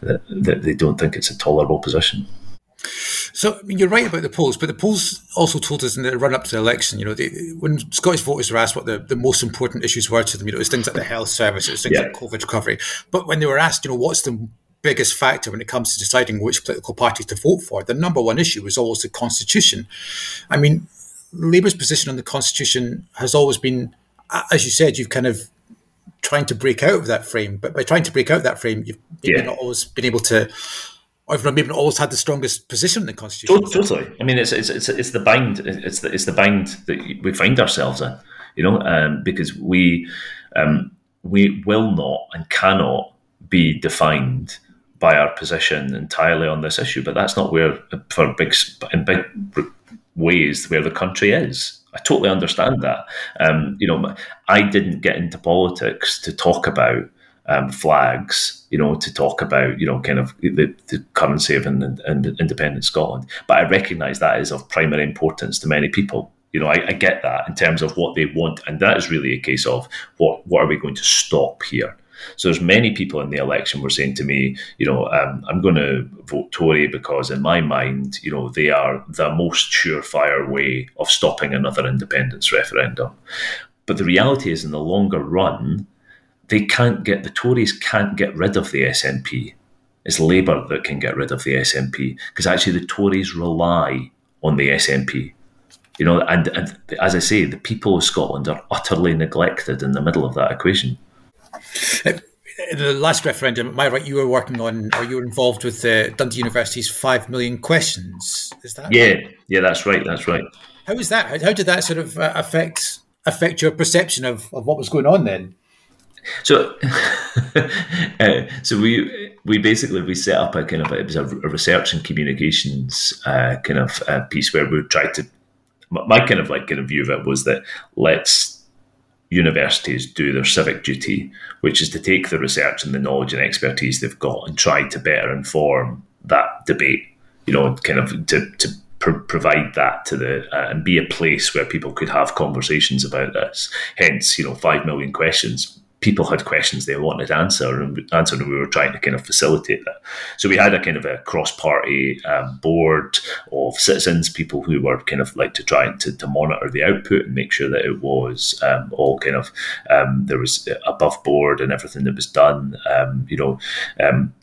that, that they don't think it's a tolerable position. So I mean, you're right about the polls, but the polls also told us in the run up to the election, you know, they, when Scottish voters were asked what the, the most important issues were to them, you know, it was things like the health service, it was things yeah. like COVID recovery. But when they were asked, you know, what's the biggest factor when it comes to deciding which political party to vote for, the number one issue was always the constitution. I mean, Labour's position on the constitution has always been, as you said, you've kind of trying to break out of that frame, but by trying to break out of that frame, you've yeah. not always been able to I've not always had the strongest position in the constitution. Totally. I mean, it's it's it's, it's the bind. It's the it's the bind that we find ourselves in. You know, um, because we um, we will not and cannot be defined by our position entirely on this issue. But that's not where, for big in big ways, where the country is. I totally understand that. Um, you know, I didn't get into politics to talk about um, flags, you know, to talk about, you know, kind of the, the currency of in, in, independent Scotland. But I recognise that is of primary importance to many people. You know, I, I, get that in terms of what they want, and that is really a case of what what are we going to stop here? So there's many people in the election were saying to me, you know, um, I'm going to vote Tory because in my mind, you know, they are the most surefire way of stopping another independence referendum. But the reality is, in the longer run, they can't get the Tories can't get rid of the SNP. It's Labour that can get rid of the SNP because actually the Tories rely on the SNP. You know, and, and as I say, the people of Scotland are utterly neglected in the middle of that equation. The last referendum, am I right? You were working on, or you were involved with uh, Dundee University's five million questions. Is that? Yeah, right? yeah, that's right. That's right. How was that? How, how did that sort of uh, affect affect your perception of, of what was going on then? So, uh, so we we basically we set up a kind of a, it was a, research and communications uh, kind of uh, piece where we tried to. My kind of like kind of view of it was that let's universities do their civic duty, which is to take the research and the knowledge and expertise they've got and try to better inform that debate. You know, kind of to to pr- provide that to the uh, and be a place where people could have conversations about this. Hence, you know, five million questions people had questions they wanted answered and answered, and we were trying to kind of facilitate that. So we had a kind of a cross-party um, board of citizens, people who were kind of like to try to, to monitor the output and make sure that it was um, all kind of um, there was above board and everything that was done. Um, you know, um,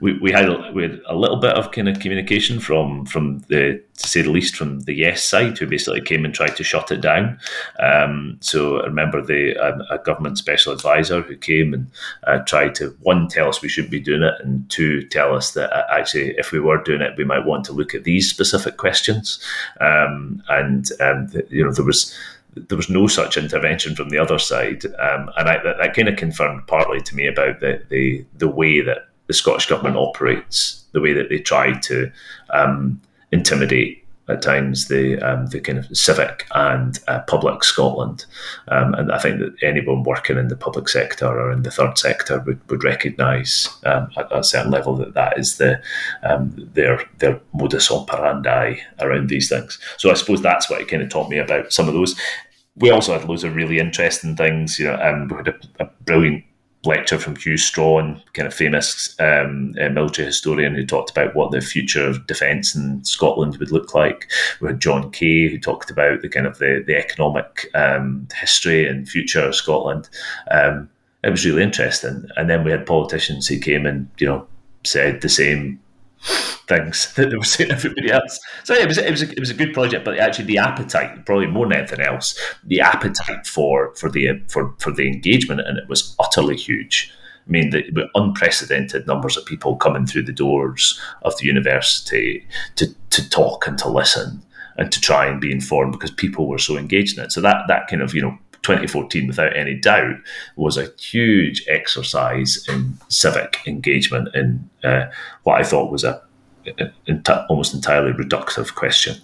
we, we had a, we had a little bit of kind of communication from from the to say the least from the yes side who basically came and tried to shut it down. Um, so I remember the um, a government special advisor who came and uh, tried to one tell us we shouldn't be doing it and two tell us that uh, actually if we were doing it we might want to look at these specific questions. Um, and um, you know there was there was no such intervention from the other side, um, and I, that, that kind of confirmed partly to me about the, the the way that the Scottish government operates, the way that they try to um, intimidate at times the um, the kind of civic and uh, public Scotland, um, and I think that anyone working in the public sector or in the third sector would, would recognise um, at a certain level that that is the um, their their modus operandi around these things. So I suppose that's what it kind of taught me about some of those. We also had loads of really interesting things. You know, um, we had a, a brilliant lecture from Hew Strachan, kind of famous um, uh, military historian who talked about what the future of defence in Scotland would look like. We had John Kay who talked about the kind of the, the economic um, history and future of Scotland. Um, it was really interesting. And then we had politicians who came and, you know, said the same things that they were saying everybody else. So yeah, it was it was a, it was a good project, but actually the appetite, probably more than anything else, the appetite for for the for for the engagement and it was utterly huge. I mean, the, unprecedented numbers of people coming through the doors of the university to to talk and to listen and to try and be informed because people were so engaged in it. So that that kind of you know 2014, without any doubt, was a huge exercise in civic engagement in uh, what I thought was a, a, a almost entirely reductive question.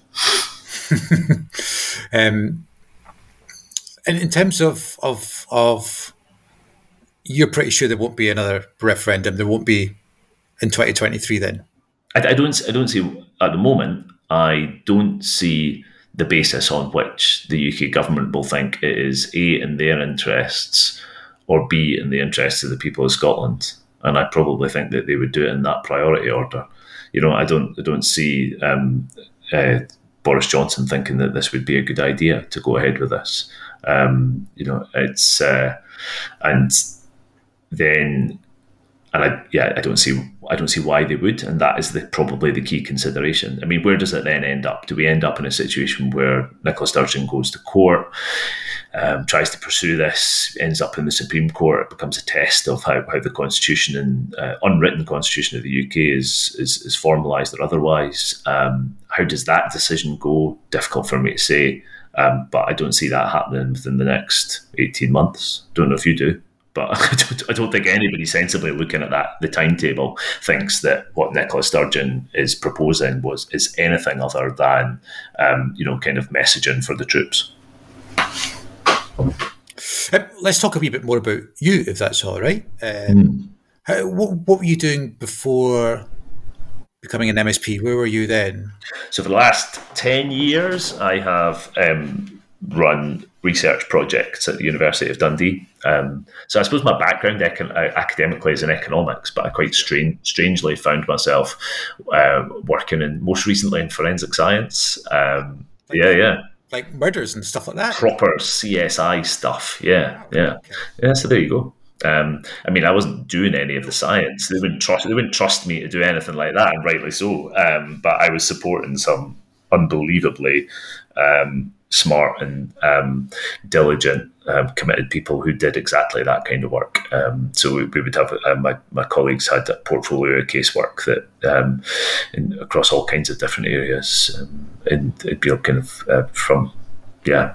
um, and in terms of of of, you're pretty sure there won't be another referendum. There won't be in 2023. Then I, I don't. I don't see at the moment. I don't see the basis on which the UK government will think it is A, in their interests, or B, in the interests of the people of Scotland. And I probably think that they would do it in that priority order. You know, I don't, I don't see um, uh, Boris Johnson thinking that this would be a good idea to go ahead with this. Um, you know, it's uh, and then and I yeah I don't see I don't see why they would, and that is the probably the key consideration. I mean, where does it then end up? Do we end up in a situation where Nicola Sturgeon goes to court, um, tries to pursue this, ends up in the Supreme Court, it becomes a test of how, how the constitution and uh, unwritten constitution of the UK is is, is formalised or otherwise? Um, how does that decision go? Difficult for me to say. Um, but I don't see that happening within the next 18 months. Don't know if you do. But I don't, I don't, think anybody sensibly looking at that the timetable thinks that what Nicola Sturgeon is proposing was is anything other than um, you know kind of messaging for the troops. Um, let's talk a wee bit more about you, if that's all right. Um, mm. how, what, what were you doing before becoming an MSP? Where were you then? So for the last ten years, I have um, run research projects at the University of Dundee. Um, so I suppose my background econ- uh, academically is in economics, but I quite strange, strangely found myself uh, working in most recently in forensic science. Um, like, yeah, yeah. Like murders and stuff like that. Proper CSI stuff. Yeah, yeah, yeah. So there you go. Um, I mean, I wasn't doing any of the science. They wouldn't trust. They wouldn't trust me to do anything like that, and rightly so. Um, but I was supporting some unbelievably um, smart and um, diligent, um, committed people who did exactly that kind of work. Um, so we, we, would have uh, my my colleagues had a portfolio of casework that um, in, across all kinds of different areas, and it'd be kind of uh, from yeah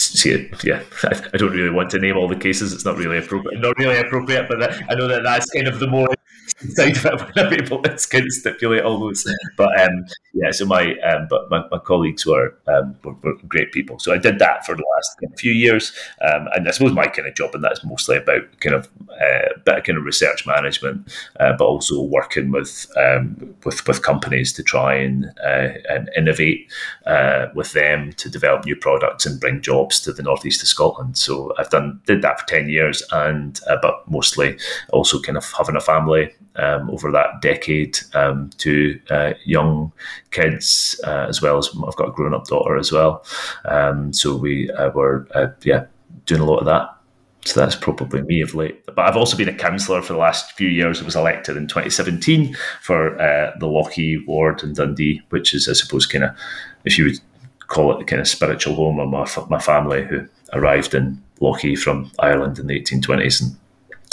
see it. Yeah, I, don't really want to name all the cases. It's not really appropriate. Not really appropriate, but that, I know that that's kind of the more side of it when I'm able to kind of stipulate all those. But um, yeah, so my um, but my, my colleagues were, um, were, were great people. So I did that for the last kind of few years, um, and I suppose my kind of job in that is mostly about kind of uh, bit of kind of research management, uh, but also working with um, with with companies to try and, uh, and innovate uh, with them to develop new products and bring jobs to the northeast of Scotland. So I've done did that for ten years, and uh, but mostly also kind of having a family um, over that decade um, to uh, young kids, uh, as well as I've got a grown up daughter as well. Um, so we uh, were, uh, yeah, doing a lot of that. So that's probably me of late. But I've also been a councillor for the last few years. I was elected in 2017 for uh, the Lochee ward in Dundee, which is, I suppose, kind of, if you would call it the kind of spiritual home of my, my family who arrived in Lochee from Ireland in the 1820s.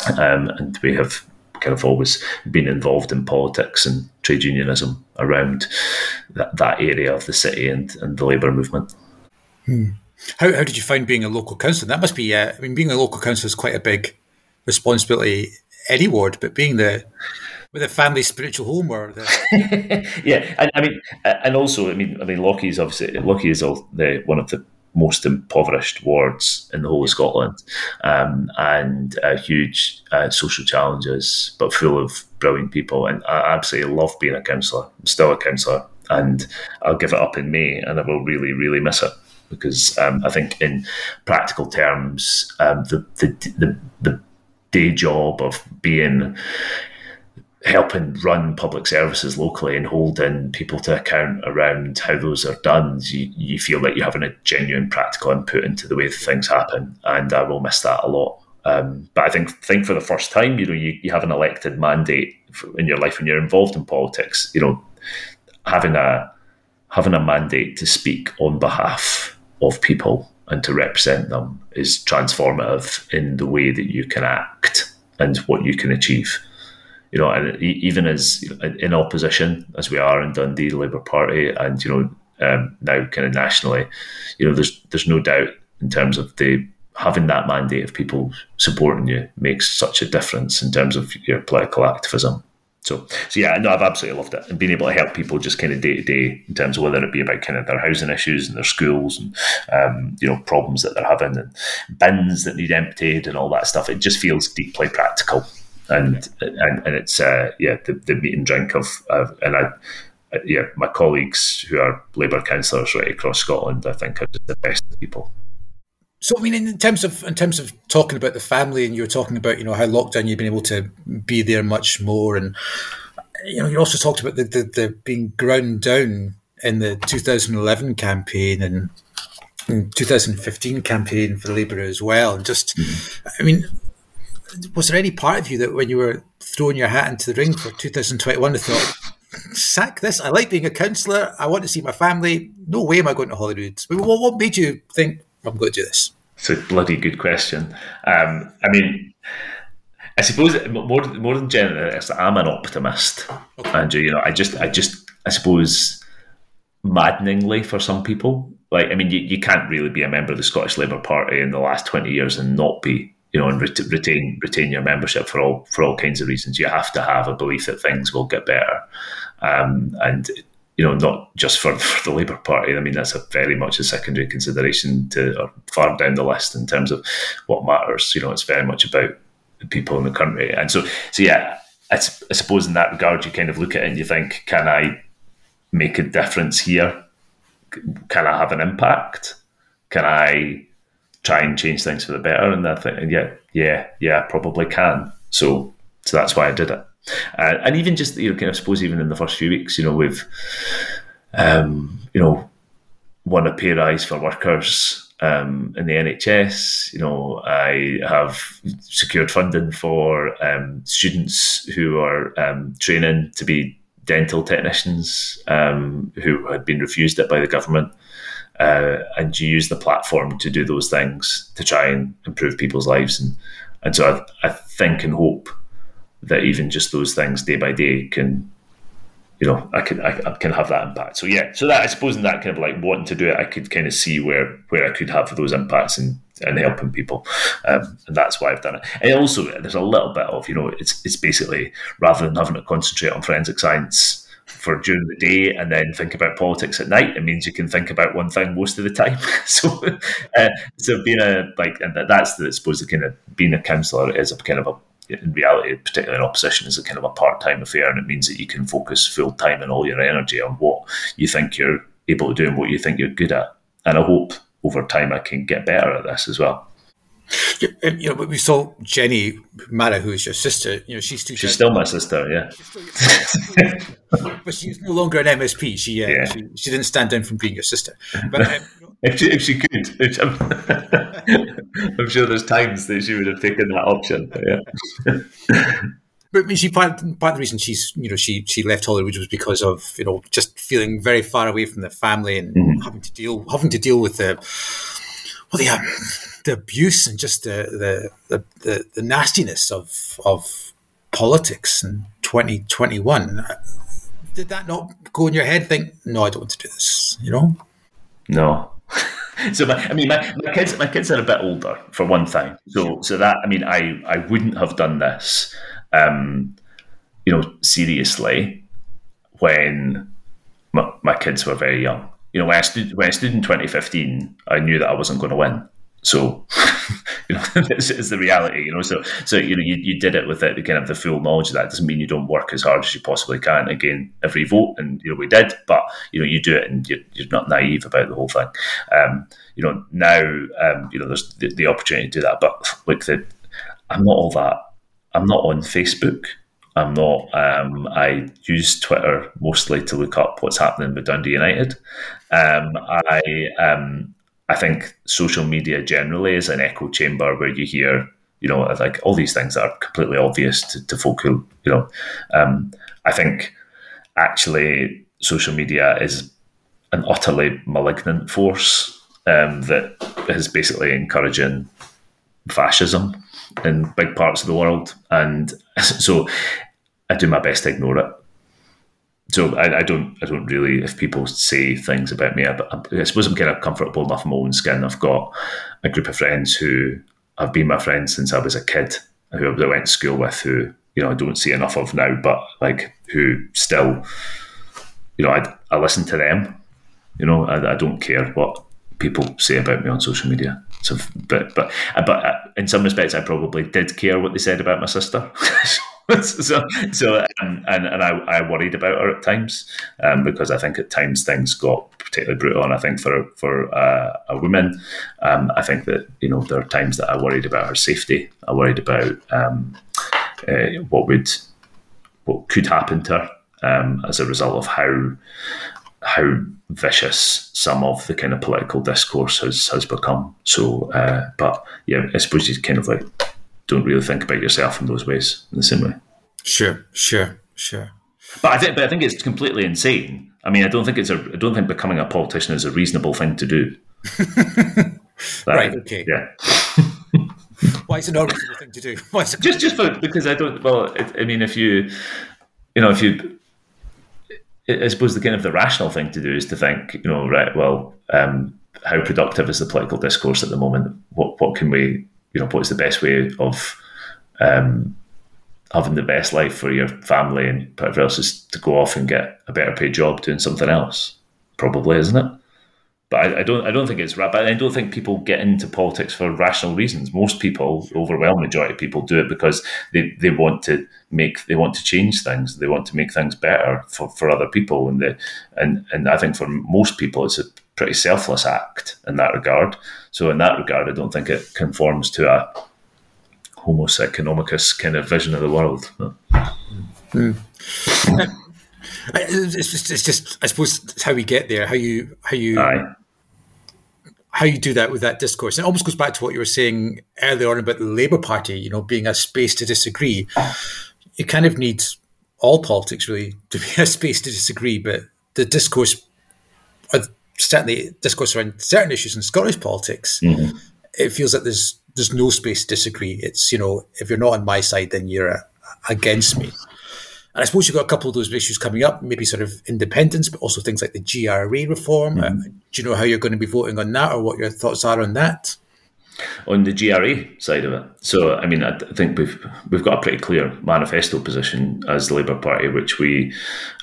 And, um, and we have kind of always been involved in politics and trade unionism around that, that area of the city and, and the labour movement. Hmm. How, how did you find being a local councillor? That must be, uh, I mean, being a local councillor is quite a big responsibility, any ward, but being the with a family spiritual home or the... yeah, and I mean, and also, I mean, I mean, Lochee is obviously Lochee is all the one of the most impoverished wards in the whole of Scotland, um, and uh, huge uh, social challenges, but full of brilliant people. And I absolutely love being a councillor. I'm still a councillor, and I'll give it up in May, and I will really, really miss it because um, I think, in practical terms, um, the, the the the day job of being helping run public services locally and holding people to account around how those are done, you, you feel like you're having a genuine practical input into the way things happen. And I will miss that a lot. Um, but I think think for the first time, you know, you, you have an elected mandate in your life when you're involved in politics. You know, having a having a mandate to speak on behalf of people and to represent them is transformative in the way that you can act and what you can achieve you know, and even as in opposition as we are in Dundee, the Labour Party, and you know um, now kind of nationally, you know, there's there's no doubt in terms of the having that mandate of people supporting you makes such a difference in terms of your political activism. So, so yeah, no, I've absolutely loved it, and being able to help people just kind of day to day in terms of whether it be about kind of their housing issues and their schools and um, you know problems that they're having and bins that need emptied and all that stuff. It just feels deeply practical and and, and it's uh, yeah the, the meat and drink of, of and I yeah my colleagues who are Labour councillors right across Scotland I think are just the best people. So I mean, in terms of in terms of talking about the family, and you were talking about you know how lockdown you've been able to be there much more, and you know you also talked about the the, the being ground down in the 2011 campaign and 2015 campaign for Labour as well, and just mm. I mean was there any part of you that when you were throwing your hat into the ring for 2021, you thought, sack this? I like being a councillor. I want to see my family. No way am I going to Holyrood. What, what made you think I'm going to do this? It's a bloody good question. Um, I mean, I suppose more more than generally, I'm an optimist, okay. Andrew. You know, I just, I just, I suppose, maddeningly for some people. Like, I mean, you, you can't really be a member of the Scottish Labour Party in the last twenty years and not be you know, and ret- retain retain your membership for all for all kinds of reasons. You have to have a belief that things will get better, um, and you know, not just for, for the Labour Party. I mean, that's a very much a secondary consideration to or far down the list in terms of what matters. You know, it's very much about the people in the country, and so so yeah. I, I suppose in that regard, you kind of look at it and you think, can I make a difference here? Can I have an impact? Can I try and change things for the better? And I think, yeah, yeah, yeah, probably can. So, so that's why I did it. Uh, and even just you know, kind of suppose even in the first few weeks, you know, we've um, you know won a pay rise for workers um, in the NHS. You know, I have secured funding for um, students who are um, training to be dental technicians um, who had been refused it by the government. Uh, and you use the platform to do those things to try and improve people's lives. And, and so I, I think and hope that even just those things day by day can you know, I can I, I, can have that impact. So yeah, so that I suppose in that kind of like wanting to do it, I could kind of see where where I could have those impacts and and helping people, um, and that's why I've done it. And also, there's a little bit of you know, it's it's basically rather than having to concentrate on forensic science for during the day and then think about politics at night, it means you can think about one thing most of the time. so, uh, so being a like, and that's the I suppose the kind of being a councillor is a kind of a in reality, particularly in opposition, is a kind of a part time affair, and it means that you can focus full time and all your energy on what you think you're able to do and what you think you're good at. And I hope over time I can get better at this as well. You know, but we saw Jenny Marra, who is your sister. You know, she's still she's still my sister, yeah. but she's no longer an MSP. She, uh, yeah. she, she didn't stand down from being your sister. But um, if, she, if she could, if I'm, I'm, sure there's times that she would have taken that option. Yeah. But I mean, she part, part of the reason she's you know she she left Holyrood was because of you know just feeling very far away from the family and mm-hmm. having to deal having to deal with the well the um, the abuse and just the the the, the nastiness of of politics in 2021 did that not go in your head think no i don't want to do this you know no so my, I mean, my, my kids, my kids are a bit older for one thing. So, so that I mean, I I wouldn't have done this, um, you know, seriously when my, my kids were very young. You know, when I stood when I stood in 2015, I knew that I wasn't going to win. So, you know, this is the reality, you know. So, so you know, you, you did it with it, kind of the full knowledge of that. Doesn't mean you don't work as hard as you possibly can. Again, every vote, and you know, we did, but you know, you do it, and you're, you're not naive about the whole thing. Um, you know, now, um, you know, there's the, the, opportunity to do that, but like the, I'm not all that. I'm not on Facebook. I'm not. Um, I use Twitter mostly to look up what's happening with Dundee United. Um, I um, I think social media generally is an echo chamber where you hear, you know, like all these things that are completely obvious to, to folk who, you know, um, I think actually social media is an utterly malignant force um, that is basically encouraging fascism in big parts of the world. And so I do my best to ignore it so I, I, don't I don't really if people say things about me I, I, suppose I'm kind of comfortable enough in my own skin. I've got a group of friends who have been my friends since I was a kid who I went to school with who you know I don't see enough of now but like who still you know I, I listen to them you know? I, I don't care what people say about me on social media. So but but but uh, in some respects I probably did care what they said about my sister so, so and, and, and I, I worried about her at times um, because I think at times things got particularly brutal. And I think for for uh, a woman, um, I think that you know there are times that I worried about her safety. I worried about um, uh, what would what could happen to her um, as a result of how how vicious some of the kind of political discourse has has become. So, uh, but yeah, I suppose it's kind of like don't really think about yourself in those ways in the same way. Sure, sure, sure. But I think, but I think it's completely insane. I mean, I don't think it's a. I don't think becoming a politician is a reasonable thing to do. that, right. Okay. Yeah. Why is it not a reasonable thing to do? Why is it just just for, because I don't. Well, it, I mean, if you, you know, if you, I suppose the kind of the rational thing to do is to think, you know, right, well, um, how productive is the political discourse at the moment? What what can we you know, what's the best way of um, having the best life for your family and whatever else is to go off and get a better paid job doing something else. Probably, isn't it? But I, I don't. I don't think it's right. But I don't think people get into politics for rational reasons. Most people, overwhelming majority of people, do it because they, they want to make they want to change things. They want to make things better for, for other people. And the and and I think for most people, it's a pretty selfless act in that regard. So in that regard, I don't think it conforms to a Homo economicus kind of vision of the world. Mm. It's just, it's just, I suppose, it's how we get there. How you, how you, Aye. how you do that with that discourse. And it almost goes back to what you were saying earlier on about the Labour Party. You know, being a space to disagree. You kind of need all politics really to be a space to disagree, but the discourse, uh, certainly discourse around certain issues in Scottish politics, mm-hmm. it feels like there's there's no space to disagree. It's you know, if you're not on my side, then you're uh, against me. And I suppose you've got a couple of those issues coming up, maybe sort of independence, but also things like the GRA reform. Mm-hmm. Uh, do you know how you're going to be voting on that or what your thoughts are on that? On the GRA side of it. So, I mean, I think we've we've got a pretty clear manifesto position as the Labour Party, which we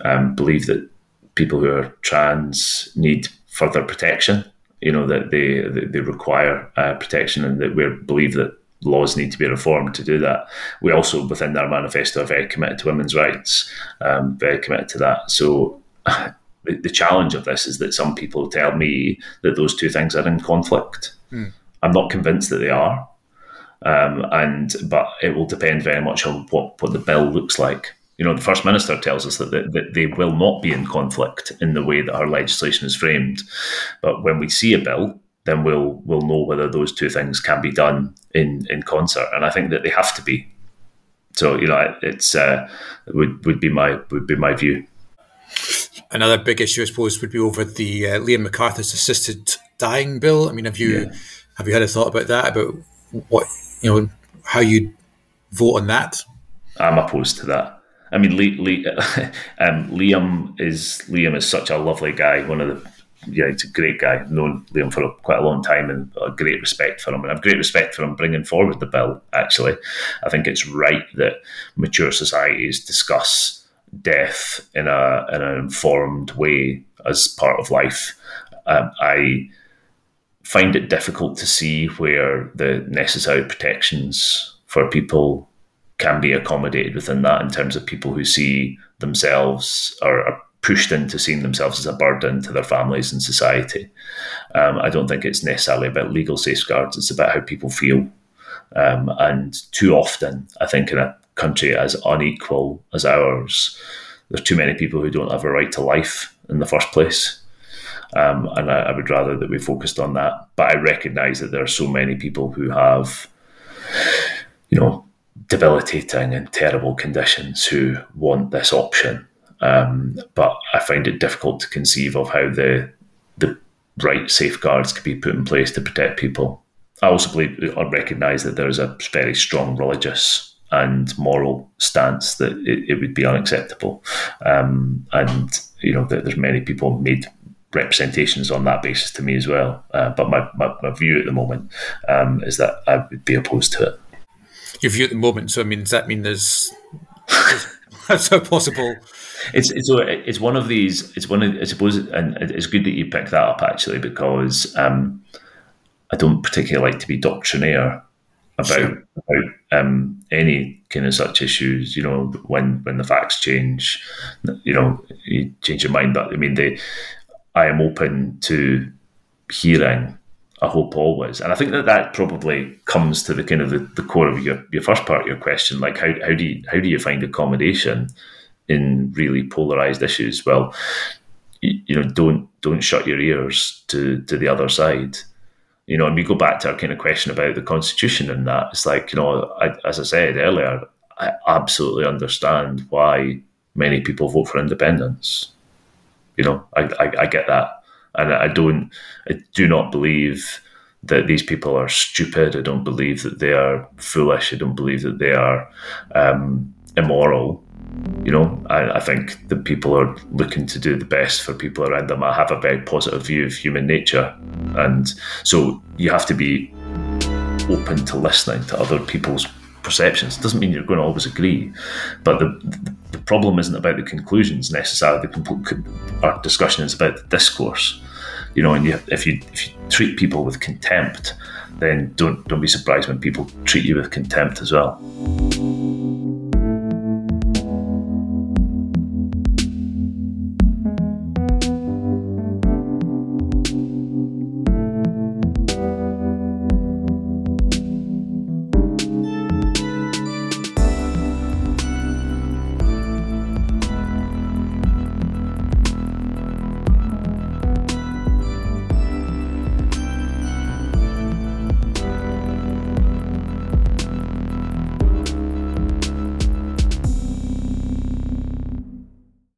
um, believe that people who are trans need further protection. You know that they they require uh, protection, and that we believe that laws need to be reformed to do that. We also, within our manifesto, are very committed to women's rights, um, very committed to that. So the, the, challenge of this is that some people tell me that those two things are in conflict. Mm. I'm not convinced that they are. Um, and but it will depend very much on what, what the bill looks like. You know, the First Minister tells us that, that, that they will not be in conflict in the way that our legislation is framed. But when we see a bill, then we'll we'll know whether those two things can be done in in concert. And I think that they have to be. So you know, it's uh, would would be my would be my view. Another big issue, I suppose, would be over the uh, Liam McArthur's assisted dying bill. I mean, have you yeah. have you had a thought about that? About what you know, how you vote on that? I'm opposed to that. I mean, Lee, Lee, um, Liam is Liam is such a lovely guy. One of the yeah, he's a great guy. I've known Liam for a, quite a long time and a great respect for him. And I have great respect for him bringing forward the bill, actually. I think it's right that mature societies discuss death in, a, in an informed way as part of life. Um, I find it difficult to see where the necessary protections for people can be accommodated within that in terms of people who see themselves or are pushed into seeing themselves as a burden to their families and society. Um, I don't think it's necessarily about legal safeguards, it's about how people feel. Um, and too often, I think, in a country as unequal as ours, there's too many people who don't have a right to life in the first place. Um, and I, I, would rather that we focused on that. But I recognise that there are so many people who have, you know, debilitating and terrible conditions who want this option um, but I find it difficult to conceive of how the the right safeguards could be put in place to protect people. I also believe or recognise that there is a very strong religious and moral stance that it, it would be unacceptable, um, and you know that there's many people made representations on that basis to me as well. Uh, but my, my, my, view at the moment um, is that I would be opposed to it. View at the moment. So I mean, does that mean there's that's a possible it's it's it's one of these. It's one of I suppose, and it's good that you picked that up actually because um, I don't particularly like to be doctrinaire about sure. about um, any kind of such issues. You know, when when the facts change, you know, you change your mind. But I mean, they, I am open to hearing. I hope always, and I think that that probably comes to the kind of the, the core of your, your first part of your question. Like, how, how do you how do you find accommodation in really polarized issues, well, you, you, know, don't don't shut your ears to to the other side. You know, and we go back to our kind of question about the constitution and that. It's like you know, I, as I said earlier, I absolutely understand why many people vote for independence. You know, I, I, I get that, and I don't, I do not believe that these people are stupid. I don't believe that they are foolish. I don't believe that they are um, immoral you know, I, I, think that people are looking to do the best for people around them. I have a very positive view of human nature. And so you have to be open to listening to other people's perceptions. It doesn't mean you're going to always agree, but the, the, the problem isn't about the conclusions necessarily. Our discussion is about the discourse. You know, and you, if you if you treat people with contempt, then don't don't be surprised when people treat you with contempt as well.